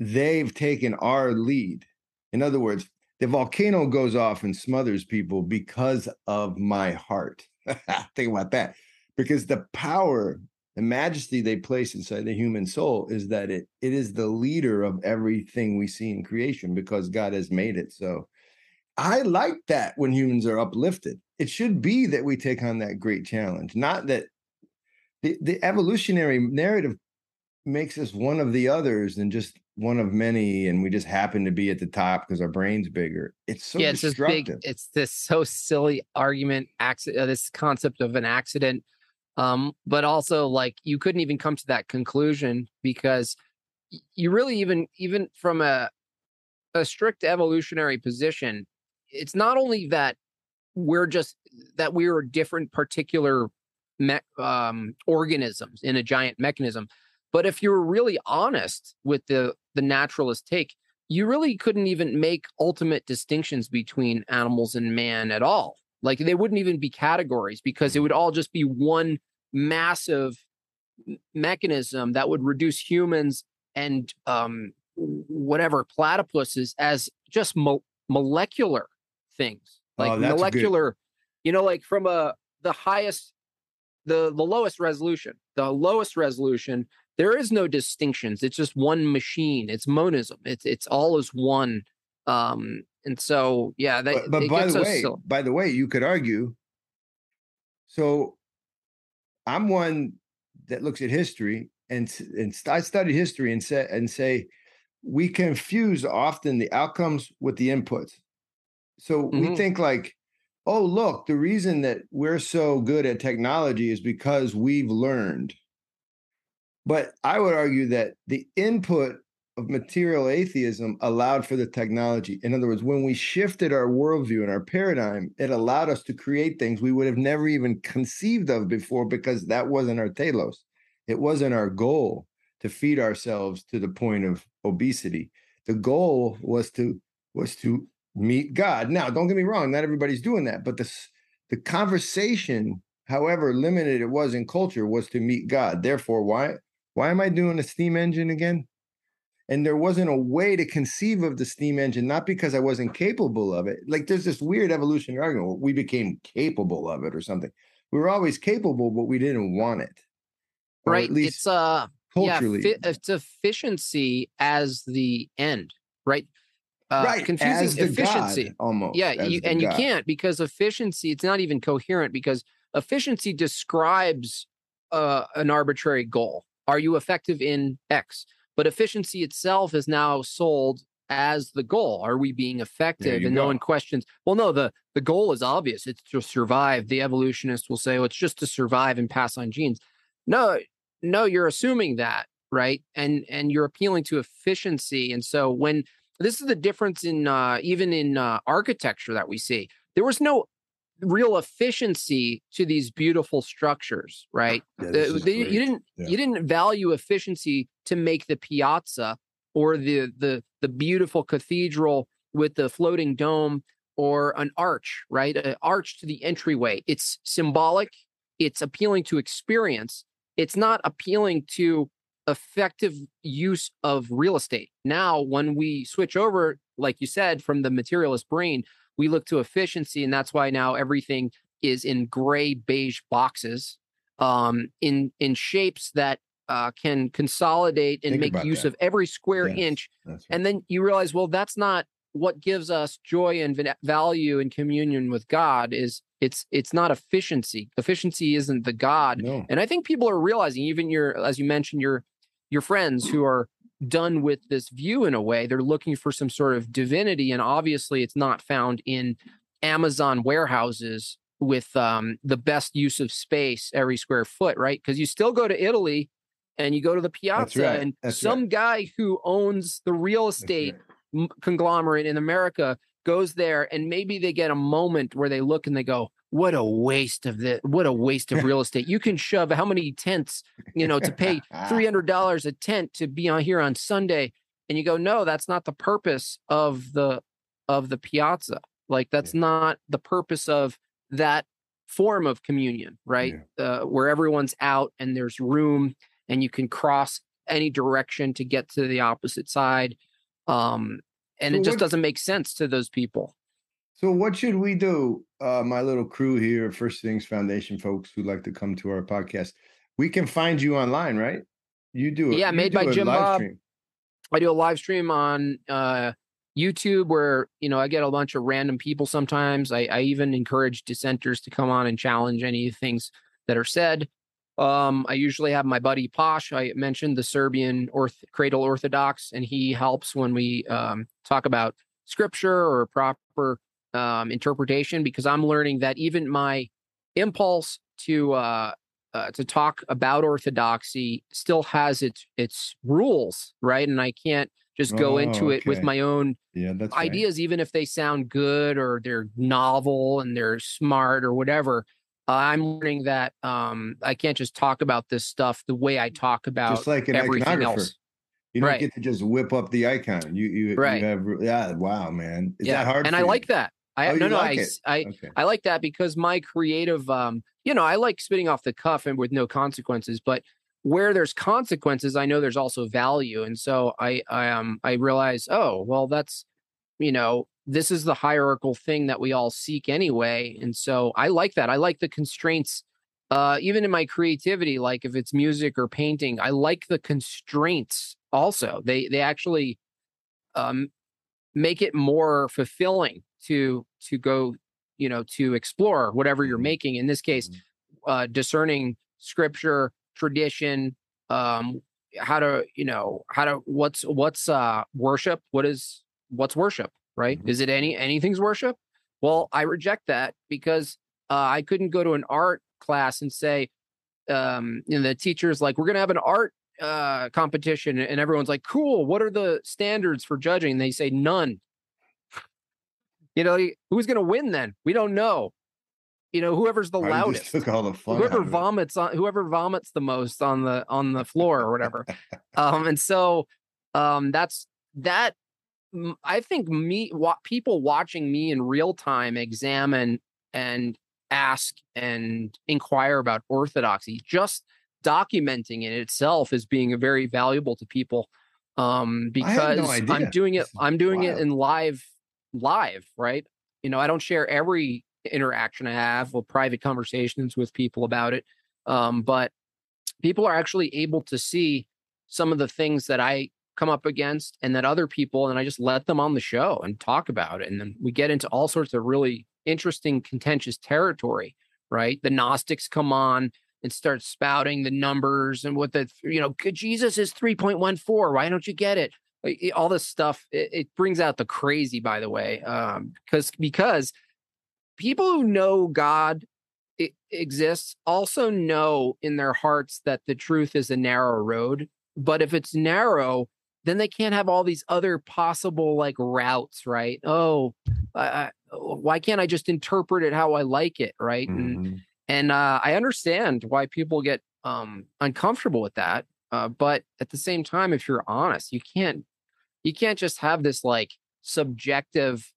They've taken our lead. In other words, the volcano goes off and smothers people because of my heart. Think about that. Because the power the majesty they place inside the human soul is that it it is the leader of everything we see in creation because God has made it so. I like that when humans are uplifted. It should be that we take on that great challenge, not that the, the evolutionary narrative makes us one of the others and just one of many, and we just happen to be at the top because our brain's bigger. It's so yeah, it's destructive. This big, it's this so silly argument, accident, uh, this concept of an accident um, but also like you couldn't even come to that conclusion because you really even even from a a strict evolutionary position, it's not only that we're just that we are different particular me- um, organisms in a giant mechanism, but if you were really honest with the the naturalist take, you really couldn't even make ultimate distinctions between animals and man at all. Like they wouldn't even be categories because it would all just be one massive mechanism that would reduce humans and um, whatever platypuses as just mo- molecular things, like oh, molecular. Good... You know, like from a the highest, the the lowest resolution, the lowest resolution. There is no distinctions. It's just one machine. It's monism. It's it's all as one. Um, and so yeah, that, but, but by the way, by the way, you could argue. So I'm one that looks at history and and I study history and say and say we confuse often the outcomes with the inputs. So mm-hmm. we think like, oh look, the reason that we're so good at technology is because we've learned. But I would argue that the input of material atheism allowed for the technology. In other words, when we shifted our worldview and our paradigm, it allowed us to create things we would have never even conceived of before because that wasn't our telos. It wasn't our goal to feed ourselves to the point of obesity. The goal was to was to meet God. Now, don't get me wrong, not everybody's doing that, but the the conversation, however limited it was in culture, was to meet God. Therefore, why why am I doing a steam engine again? And there wasn't a way to conceive of the steam engine not because i wasn't capable of it. Like there's this weird evolutionary argument we became capable of it or something. We were always capable but we didn't want it. Right it's uh culturally yeah, fi- it's efficiency as the end right? Uh, right confusing efficiency. God, almost yeah you, and God. you can't because efficiency it's not even coherent because efficiency describes uh, an arbitrary goal. Are you effective in x but efficiency itself is now sold as the goal. Are we being effective? And go. no one questions. Well, no, the the goal is obvious. It's to survive. The evolutionists will say, well, it's just to survive and pass on genes. No, no, you're assuming that, right? And and you're appealing to efficiency. And so when this is the difference in uh, even in uh, architecture that we see, there was no real efficiency to these beautiful structures, right? Yeah, the, the, you didn't yeah. you didn't value efficiency to make the piazza or the the the beautiful cathedral with the floating dome or an arch, right? An arch to the entryway. It's symbolic. It's appealing to experience. It's not appealing to effective use of real estate. Now, when we switch over, like you said, from the materialist brain we look to efficiency, and that's why now everything is in gray beige boxes, um, in in shapes that uh, can consolidate and Think make use that. of every square yes, inch. Right. And then you realize, well, that's not what gives us joy and value and communion with God. Is it's it's not efficiency. Efficiency isn't the God. No. And I think people are realizing, even your as you mentioned, your your friends who are done with this view in a way. They're looking for some sort of divinity, and obviously, it's not found in Amazon warehouses with um, the best use of space every square foot, right? Because you still go to Italy and you go to the piazza, right. and That's some right. guy who owns the real estate right. conglomerate in America goes there, and maybe they get a moment where they look and they go, "What a waste of the, what a waste of real estate! You can shove how many tents, you know, to pay three hundred dollars a tent to be on here on Sunday, and you go, no, that's not the purpose of the of the piazza. Like that's not the purpose of that form of communion, right? Uh, where everyone's out and there's room and you can cross any direction to get to the opposite side. Um, and So it just doesn't make sense to those people. So what should we do, uh, my little crew here, First Things Foundation folks who like to come to our podcast? We can find you online, right? You do it. Yeah, made by Jim Bob. stream. I do a live stream on uh, YouTube where you know I get a bunch of random people. Sometimes I, I even encourage dissenters to come on and challenge any things that are said. Um, I usually have my buddy Posh. I mentioned the Serbian Orth- Cradle Orthodox, and he helps when we um, talk about scripture or proper um, interpretation because I'm learning that even my impulse to uh, uh, to talk about orthodoxy still has its its rules, right? And I can't just go into Oh, it with my own Yeah, that's right. ideas, even if they sound good or they're novel and they're smart or whatever. I'm learning that um, I can't just talk about this stuff the way I talk about Just like an everything iconographer. else. You don't Right. get to just whip up the icon. You you, Right. you have yeah, wow, man. Is yeah, that hard? and I you? like that. I Oh, no no like I, it? I Okay. I like that because my creative, um, you know, I like spitting off the cuff and with no consequences. But where there's consequences, I know there's also value, and so I, I um, I realize, oh, well, that's, you know, this is the hierarchical thing that we all seek anyway, and so I like that. I like the constraints, uh, even in my creativity. Like if it's music or painting, I like the constraints. Also, they they actually, um, make it more fulfilling to to go you know to explore whatever you're Mhm. making in this case Mhm. uh discerning scripture tradition um how to you know how to what's what's uh worship what is what's worship right Mhm. is it any anything's worship well i reject that because uh, i couldn't go to an art class and say um you know the teacher's like we're gonna have an art uh competition and everyone's like cool what are the standards for judging and they say none you know who's gonna win then? We don't know. You know whoever's the Or you just loudest. the whoever vomits on whoever vomits the most on the on the floor or whatever. Um and so um that's that I think me wa- people watching me in real time examine and ask and inquire about orthodoxy just documenting it itself as being very valuable to people um had no because i'm doing it i'm doing it in live live right? You know i don't share every interaction i have or private conversations with people about it um but people are actually able to see some of the things that i come up against and that other people and i just let them on the show and talk about it and then we get into all sorts of really interesting contentious territory right? The gnostics come on and start spouting the numbers and what the you know jesus is 3.14 why don't you get it Like, all this stuff it, it brings out the crazy by the way um because because people who know god exists also know in their hearts that the truth is a narrow road but if it's narrow then they can't have all these other possible like routes right oh I, I, why can't i just interpret it how i like it right and Mhm. and uh, I understand why people get um, uncomfortable with that. Uh, but at the same time, if you're honest, you can't you can't just have this like subjective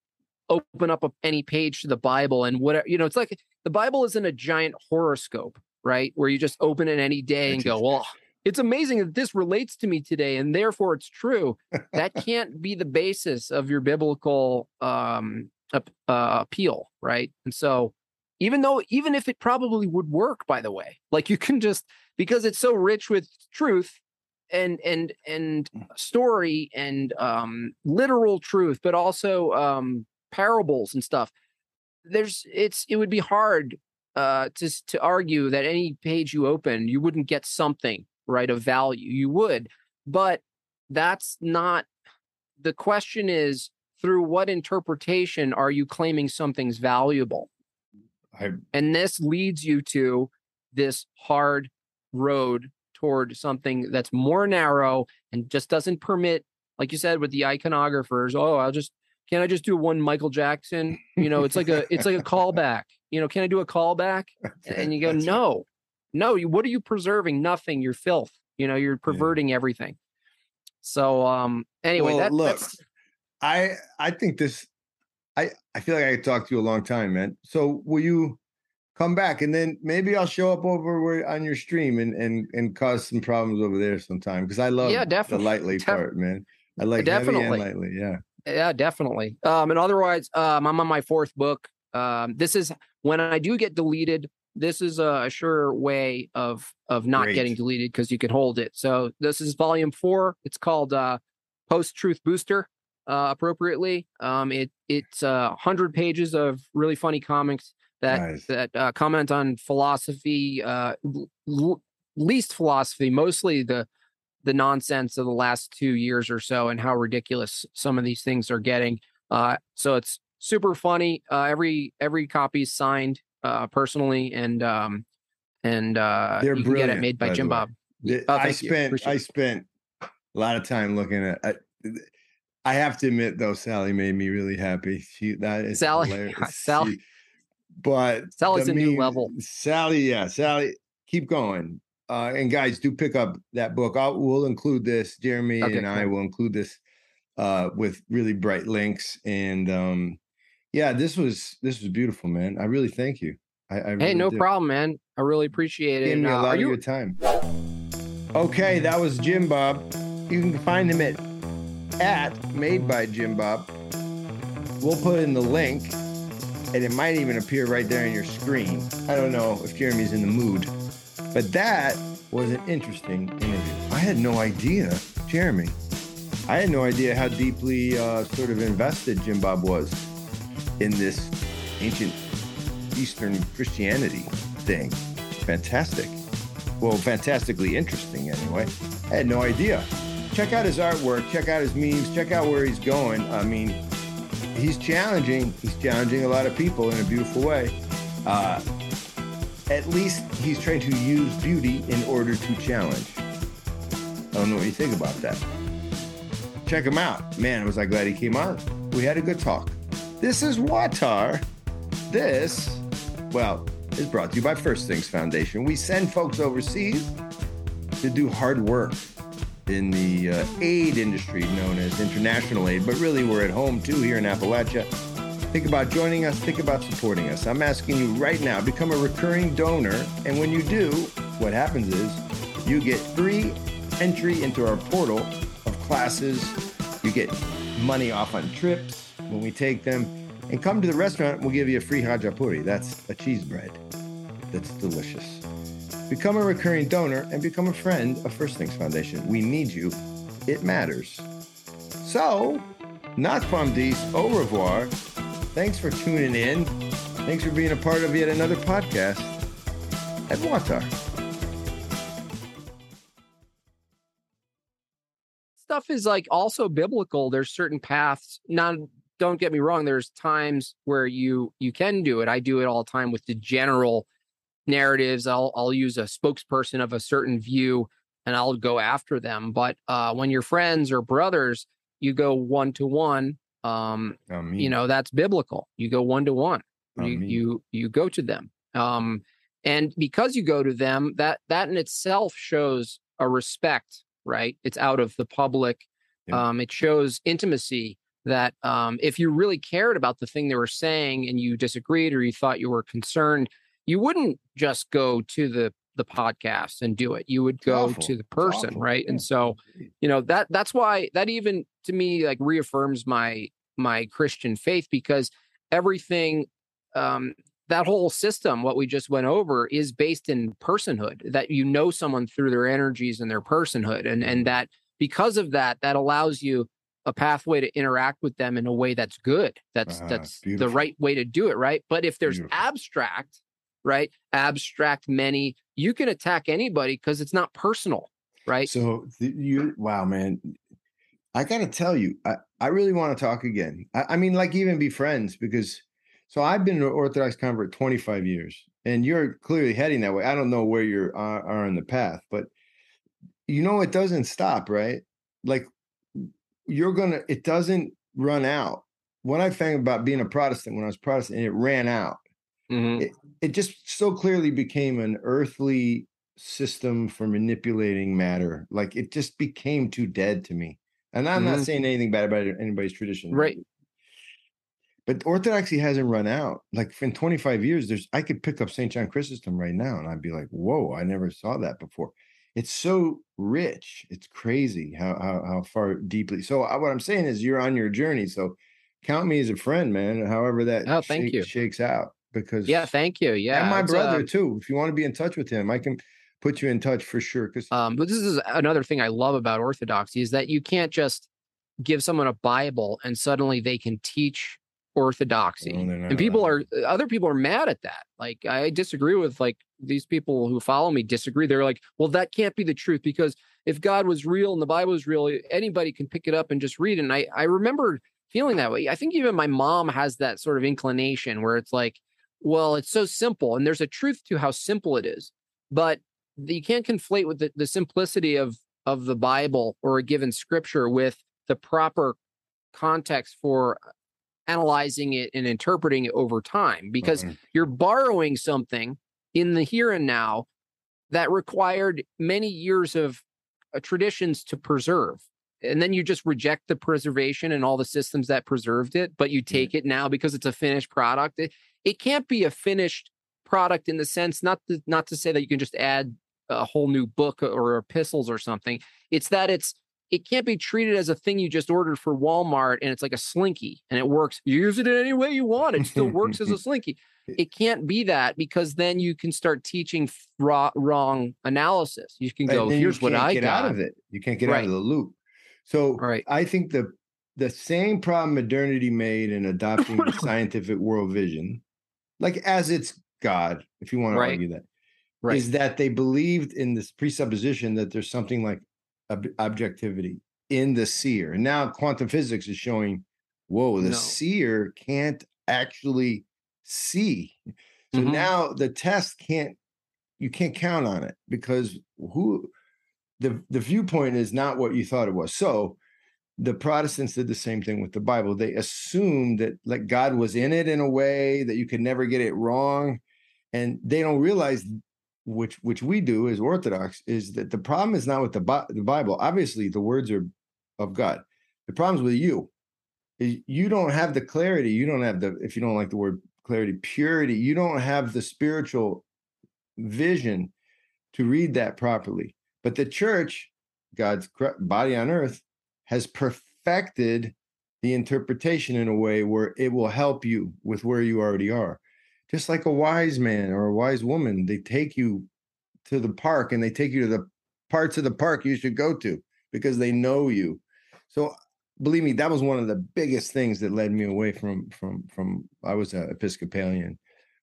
open up any page to the Bible and whatever you know. It's like the Bible isn't a giant horoscope, right? Where you just open it any day and go, well. It's amazing that this relates to me today, and therefore it's true. that can't be the basis of your biblical um, uh, appeal, right? And so, even though even if it probably would work by the way like you can just because it's so rich with truth and and and story and um literal truth but also um parables and stuff. There's it's it would be hard uh to to argue that any page you open you wouldn't get something right of value. You would but that's not the question is through what interpretation are you claiming something's valuable? I, and this leads you to this hard road toward something that's more narrow and just doesn't permit like you said with the iconographers oh i'll just can i just do one michael jackson? You know it's like a it's like a callback. You know can i do a callback? And you go That's no. No you what are you preserving? Nothing. You're filth. You know you're perverting everything. So um anyway Well, that, look, that's I I think this. I I feel like I could talk to you a long time, man. So will you come back and then maybe I'll show up over where on your stream and and and cause some problems over there sometime because I love Yeah, definitely. the lightly Def- part, man. I like Definitely. heavy lightly. Yeah. Yeah, definitely. Um, and otherwise, um, I'm on my fourth book. Um, this is when I do get deleted. This is a sure way of of not Great. getting deleted because you can hold it. So this is volume four. It's called uh, Post Truth Booster. Uh, appropriately, um, it it's uh, hundred pages of really funny comics that Nice. that uh, comment on philosophy, uh, l- least philosophy, mostly the the nonsense of the last two years or so and how ridiculous some of these things are getting. Uh, so it's super funny. Uh, every every copy is signed uh, personally, and um, and uh, They're you can get it brilliant, made by by Jim. Bob. The- Oh, I spent I spent a lot of time looking at. I, I have to admit, though, Sally made me really happy. She that is Sally- hilarious. Sally- but Sally's a new level. Sally, yeah, Sally, keep going. Uh, and guys, do pick up that book. I'll, we'll include this. Jeremy Okay, and I cool. will include this uh, with really bright links. And um, yeah, this was this was beautiful, man. I really thank you. I, I Hey, no do. problem, man. I really appreciate it. Gave And, me a uh, lot of you- your time. Okay, that was Jim Bob. You can find him at at Made by Jim Bob. We'll put in the link, and it might even appear right there on your screen. I don't know if Jeremy's in the mood, but that was an interesting interview. I had no idea, Jeremy. I had no idea how deeply uh, sort of invested Jim Bob was in this ancient Eastern Christianity thing. Fantastic. Well, fantastically interesting anyway. I had no idea. Check out his artwork, check out his memes, check out where he's going. I mean, he's challenging. He's challenging a lot of people in a beautiful way. Uh, at least he's trying to use beauty in order to challenge. I don't know what you think about that. Check him out. Man, was I glad he came on. We had a good talk. This is WAWTAR. This, well, is brought to you by First Things Foundation. We send folks overseas to do hard work in the uh, aid industry known as international aid, but really we're at home too here in Appalachia. Think about joining us, think about supporting us. I'm asking you right now, become a recurring donor. And when you do, what happens is you get free entry into our portal of classes. You get money off on trips when we take them. And come to the restaurant, we'll give you a free khachapuri. That's a cheese bread that's delicious. Become a recurring donor and become a friend of First Things Foundation. We need you. It matters. So, not fun dis, au revoir. Thanks for tuning in. Thanks for being a part of yet another podcast at WAWTAR. stuff is like also biblical there's certain paths not don't get me wrong there's times where you you can do it i do it all the time with the general narratives i'll i'll use a spokesperson of a certain view and i'll go after them. But uh when you're friends or brothers you go one to one um I you know that's biblical. You go one to one you you you go to them. Um and because you go to them that that in itself shows a respect right? It's out of the public. Yeah. um it shows intimacy that um if you really cared about the thing they were saying and you disagreed or you thought you were concerned you wouldn't just go to the the podcast and do it you would go awful. to the person awful. right and so you know that that's why that even to me like reaffirms my my christian faith because everything um that whole system what we just went over is based in personhood that you know someone through their energies and their personhood and and that because of that that allows you a pathway to interact with them in a way that's good that's Ah, that's the right way to do it right but if there's Beautiful. abstract right abstract many you can attack anybody because it's not personal right? So uh you, wow, man, I gotta tell you, I, I really want to talk again. I, I mean, like even be friends because. So I've been an Orthodox convert 25 years, and you're clearly heading that way. I don't know where you are, are in the path, but you know it doesn't stop, right? Like you're gonna, it doesn't run out. What I found about being a Protestant when I was Protestant, it ran out. Mhm. It, it just so clearly became an earthly system for manipulating matter. Like it just became too dead to me. And I'm not Mhm. saying anything bad about anybody's tradition. Right. But orthodoxy hasn't run out. Like in 25 years, there's I could pick up St. John Chrysostom right now and I'd be like, whoa, I never saw that before. It's so rich. It's crazy how how, how far deeply. So uh, what I'm saying is you're on your journey. So count me as a friend, man. However that Oh, thank shake- you. shakes out. Because Yeah, thank you. Yeah, and my brother um, too. If you want to be in touch with him, I can put you in touch for sure. Because Um, but this is another thing I love about orthodoxy is that you can't just give someone a Bible and suddenly they can teach orthodoxy. and people are other people are mad at that. Like I disagree with like these people who follow me disagree. They're like, well, that can't be the truth because if God was real and the Bible was real, anybody can pick it up and just read. it. And I I remember feeling that way. I think even my mom has that sort of inclination where it's like, well, it's so simple, and there's a truth to how simple it is, but you can't conflate with the, the simplicity of of the Bible or a given scripture with the proper context for analyzing it and interpreting it over time because Mhm. you're borrowing something in the here and now that required many years of uh, traditions to preserve and then you just reject the preservation and all the systems that preserved it but you take it now because it's a finished product it, it can't be a finished product in the sense not to, not to say that you can just add a whole new book or epistles or something it's that it's it can't be treated as a thing you just ordered for Walmart and it's like a slinky and it works. You use it in any way you want. It still works as a slinky. It can't be that because then you can start teaching raw, wrong analysis. You can go, here's what can't I get got. out of it. You can't get out of the loop. So Right. I think the the same problem modernity made in adopting the scientific world vision, like as it's God, if you want to Right. argue that, is Right. that they believed in this presupposition that there's something like ob- objectivity in the seer. And now quantum physics is showing, whoa, the No. seer can't actually see. So Mhm. now the test can't you can't count on it because who the the viewpoint is not what you thought it was. So the Protestants did the same thing with the Bible. They assumed that like God was in it in a way that you could never get it wrong, and they don't realize which which we do as Orthodox is that the problem is not with the, the Bible. Obviously, the words are of God. The problem's with you. You don't have the clarity. You don't have the if you don't like the word clarity, purity. You don't have the spiritual vision to read that properly. But the church, God's body on earth, has perfected the interpretation in a way where it will help you with where you already are. Just like a wise man or a wise woman, they take you to the park and they take you to the parts of the park you should go to because they know you. So believe me, that was one of the biggest things that led me away from from from I was an Episcopalian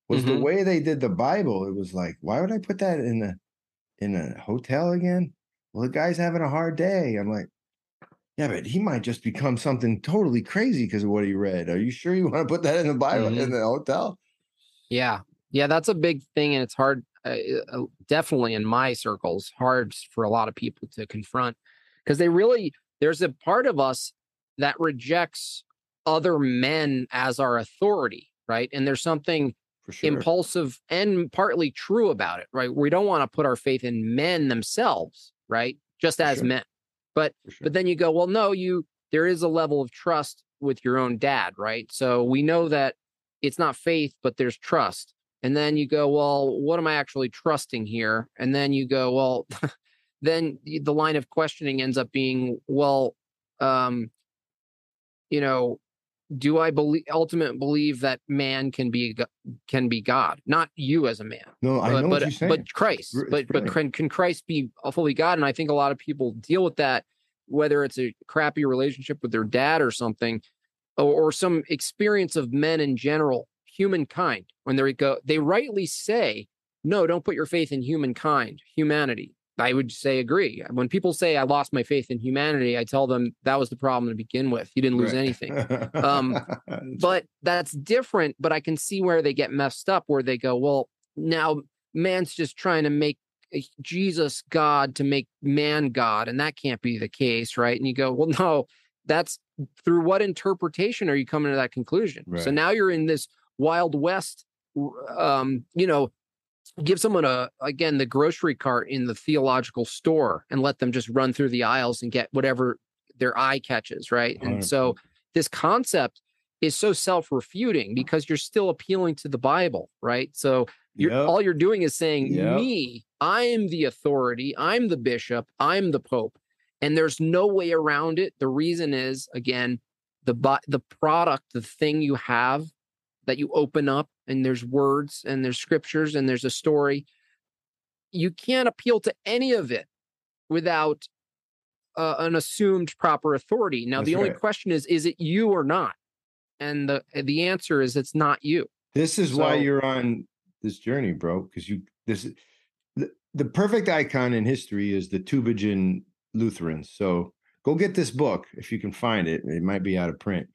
was the Mhm. way they did the Bible. It was like, why would I put that in a in a hotel again? Well, the guy's having a hard day. I'm like, yeah, but he might just become something totally crazy because of what he read. Are you sure you want to put that in the Bible in Mhm. the hotel? Yeah. Yeah. That's a big thing. And it's hard, uh, uh, definitely in my circles, hard for a lot of people to confront because they really, there's a part of us that rejects other men as our authority. Right. And there's something sure. impulsive and partly true about it, right? We don't want to put our faith in men themselves, right? Just as sure. men. For sure. But then you go, well, no, you there is a level of trust with your own dad, right? So we know that it's not faith, but there's trust. And then you go, well, what am I actually trusting here? And then you go, well, then the line of questioning ends up being, well, um, you know, do I believe ultimate believe that man can be can be God, not you as a man, no, I but know but, what you're saying. but Christ, it's but but can can Christ be a fully God? And I think a lot of people deal with that, whether it's a crappy relationship with their dad or something, or, or some experience of men in general, humankind. When they go, they rightly say, "No, don't put your faith in humankind, humanity." I would say agree. When people say I lost my faith in humanity, I tell them that was the problem to begin with. You didn't lose right. anything. Um, but that's different. But I can see where they get messed up, where they go, well, now man's just trying to make Jesus God to make man God, and that can't be the case, right? And you go, well, no, that's through what interpretation are you coming to that conclusion? Right. So now you're in this wild west, um, you know, give someone a again the grocery cart in the theological store and let them just run through the aisles and get whatever their eye catches right and so this concept is so self-refuting because you're still appealing to the bible right so you're yep. all you're doing is saying yep. me i am the authority i'm the bishop i'm the pope and there's no way around it the reason is again the the product the thing you have that you open up and there's words and there's scriptures and there's a story. You can't appeal to any of it without uh, an assumed proper authority. Now, That's the only right. question is, is it you or not? And the the answer is, it's not you. This is so, why you're on this journey, bro. Because you this the, the perfect icon in history is the Tübingen Lutherans. So go get this book if you can find it. It might be out of print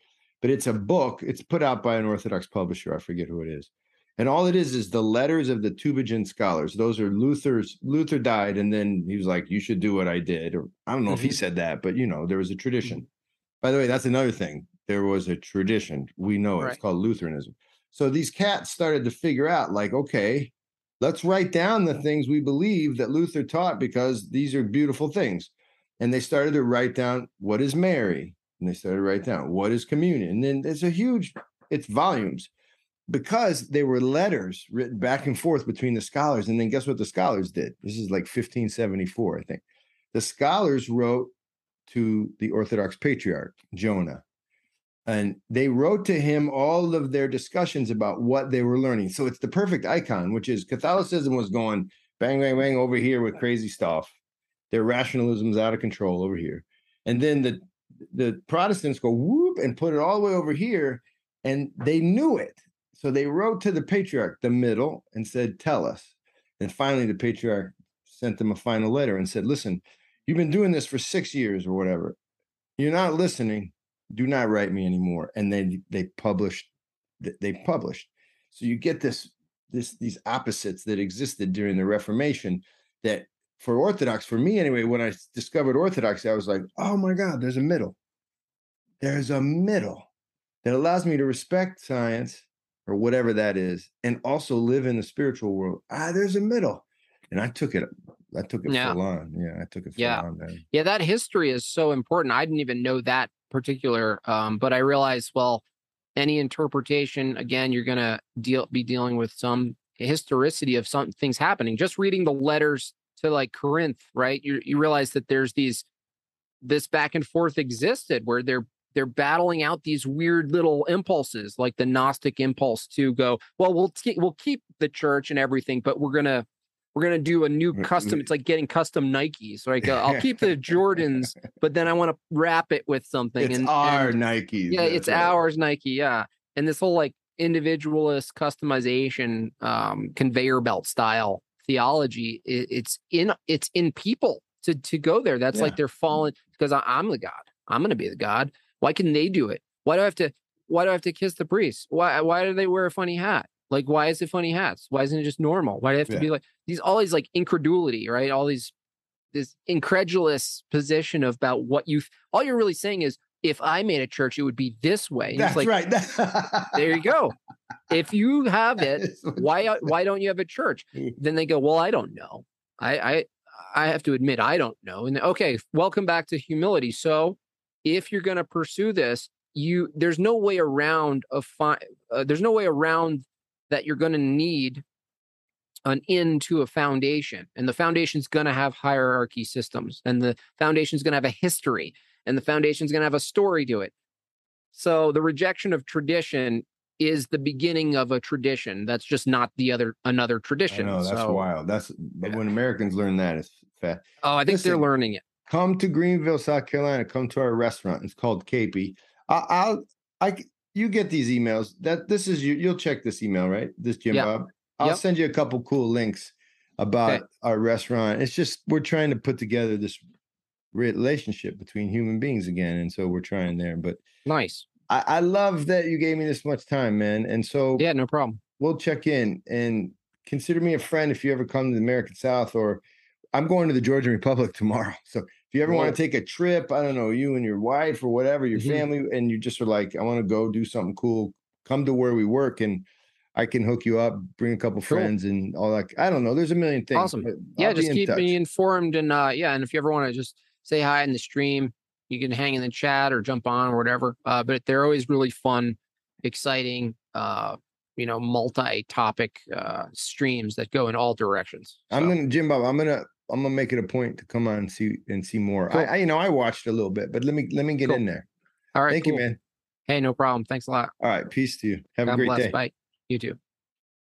but it's a book. It's put out by an Orthodox publisher. I forget who it is. And all it is is the letters of the Tübingen scholars. Those are Luther's. Luther died, and then he was like, "You should do what I did." Or I don't know if he mm-hmm. said that, but you know, there was a tradition. Mm-hmm. By the way, that's another thing. There was a tradition. We know it. Right. It's called Lutheranism. So these cats started to figure out, like, okay, let's write down the things we believe that Luther taught because these are beautiful things. And they started to write down what is Mary, and they started to write down what is communion. And then it's a huge, it's volumes because they were letters written back and forth between the scholars. And then guess what the scholars did? This is like 1574, I think. The scholars wrote to the Orthodox Patriarch, Jonah, and they wrote to him all of their discussions about what they were learning. So it's the perfect icon, which is Catholicism was going bang, bang, bang over here with crazy stuff. Their rationalism's out of control over here. And then the the Protestants go whoop and put it all the way over here, and they knew it. So they wrote to the patriarch, the middle, and said, "Tell us." And finally, the patriarch sent them a final letter and said, "Listen, you've been doing this for six years or whatever. You're not listening. Do not write me anymore." And they they published. They published. So you get this this these opposites that existed during the Reformation that for Orthodox, for me anyway, when I discovered Orthodoxy, I was like, oh my God, there's a middle. There's a middle that allows me to respect science or whatever that is, and also live in the spiritual world. Ah, there's a middle. And I took it, I took it yeah. full on. Yeah, I took it full yeah. on. Man. Yeah, that history is so important. I didn't even know that particular, um, but I realized, well, any interpretation, again, you're gonna deal be dealing with some historicity of some things happening. Just reading the letters to like Corinth, right? You you realize that there's these this back and forth existed where they're they're battling out these weird little impulses, like the Gnostic impulse to go, well, we'll keep, we'll keep the church and everything, but we're gonna we're gonna do a new custom. It's like getting custom Nikes. Like uh, I'll keep the Jordans, but then I want to wrap it with something. It's and our and, Nikes. Yeah, it's right. ours Nike. Yeah, and this whole like individualist customization, um, conveyor belt style theology it, it's in it's in people to to go there. That's yeah. like they're falling because I, i'm the god. I'm going to be the god. Why can they do it? Why do i have to why do i have to kiss the priest? Why why do they wear a funny hat? Like why is it funny hats? Why isn't it just normal? Why do they have to yeah. be like these all these like incredulity right? All these this incredulous position about what you all you're really saying is if I made a church, it would be this way. That's like, right. there you go. If you have it, why uh, why don't you have a church? Then they go, well, I don't know. I I I have to admit I don't know. And okay, welcome back to humility. So if you're going to pursue this, you there's no way around a fi- uh, there's no way around that you're going to need an end to a foundation and the foundation's going to have hierarchy systems and the foundation's going to have a history and the foundation is going to have a story to it. So the rejection of tradition is the beginning of a tradition. That's just not the other another tradition. No, that's so, wild. That's but yeah. when Americans learn that, it's fat. Oh, I think Listen, they're learning it. Come to Greenville, South Carolina. Come to our restaurant. It's called Keipi. I, I'll I you get these emails. That this is you. You'll check this email, right? This Jim yep. Bob. I'll yep. send you a couple cool links about our restaurant. It's just we're trying to put together this relationship between human beings again, and so we're trying there. But Nice. I, I love that you gave me this much time, man. And so Yeah, no problem. we'll check in and consider me a friend if you ever come to the American South or I'm going to the Georgian Republic tomorrow. So if you ever want to take a trip, I don't know, you and your wife or whatever, your Mhm. family, and you just are like, I want to go do something cool, come to where we work and I can hook you up, bring a couple Cool. friends and all that. I don't know. There's a million things. Awesome. yeah, just keep touch. me informed and uh yeah, and if you ever want to just say hi in the stream, you can hang in the chat or jump on or whatever. Uh but they're always really fun, exciting, uh, you know, multi-topic uh streams that go in all directions. I'm So, gonna Jim Bob, I'm gonna I'm gonna make it a point to come on and see and see more. Cool. I, I you know I watched a little bit, but let me let me get Cool. in there. all right, Thank you, man. Hey, no problem. Thanks a lot. All right, peace to you. Have a God great bless. day. Bye. You too.